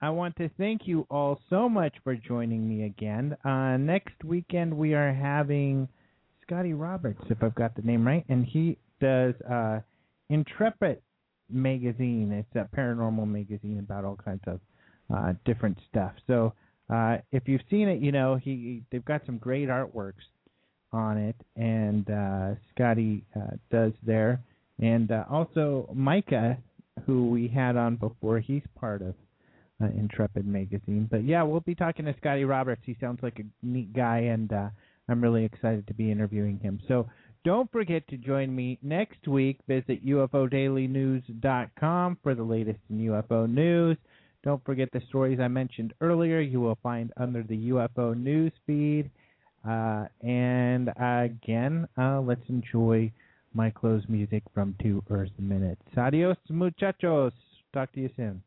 I want to thank you all so much for joining me again. Uh, next weekend we are having Scotty Roberts, if I've got the name right, and he does uh, Intrepid magazine. It's a paranormal magazine about all kinds of uh, different stuff. So uh, if you've seen it, you know he they've got some great artworks on it, and uh, Scotty uh, does there, and uh, also Micah, who we had on before, he's part of uh, Intrepid magazine. But yeah, we'll be talking to Scotty Roberts. He sounds like a neat guy, and uh, I'm really excited to be interviewing him. So don't forget to join me next week. Visit UFODailyNews.com for the latest in UFO news. Don't forget the stories I mentioned earlier. You will find under the UFO news feed. Uh, and again, uh, let's enjoy my close music from Two Earth Minutes. Adios, muchachos. Talk to you soon.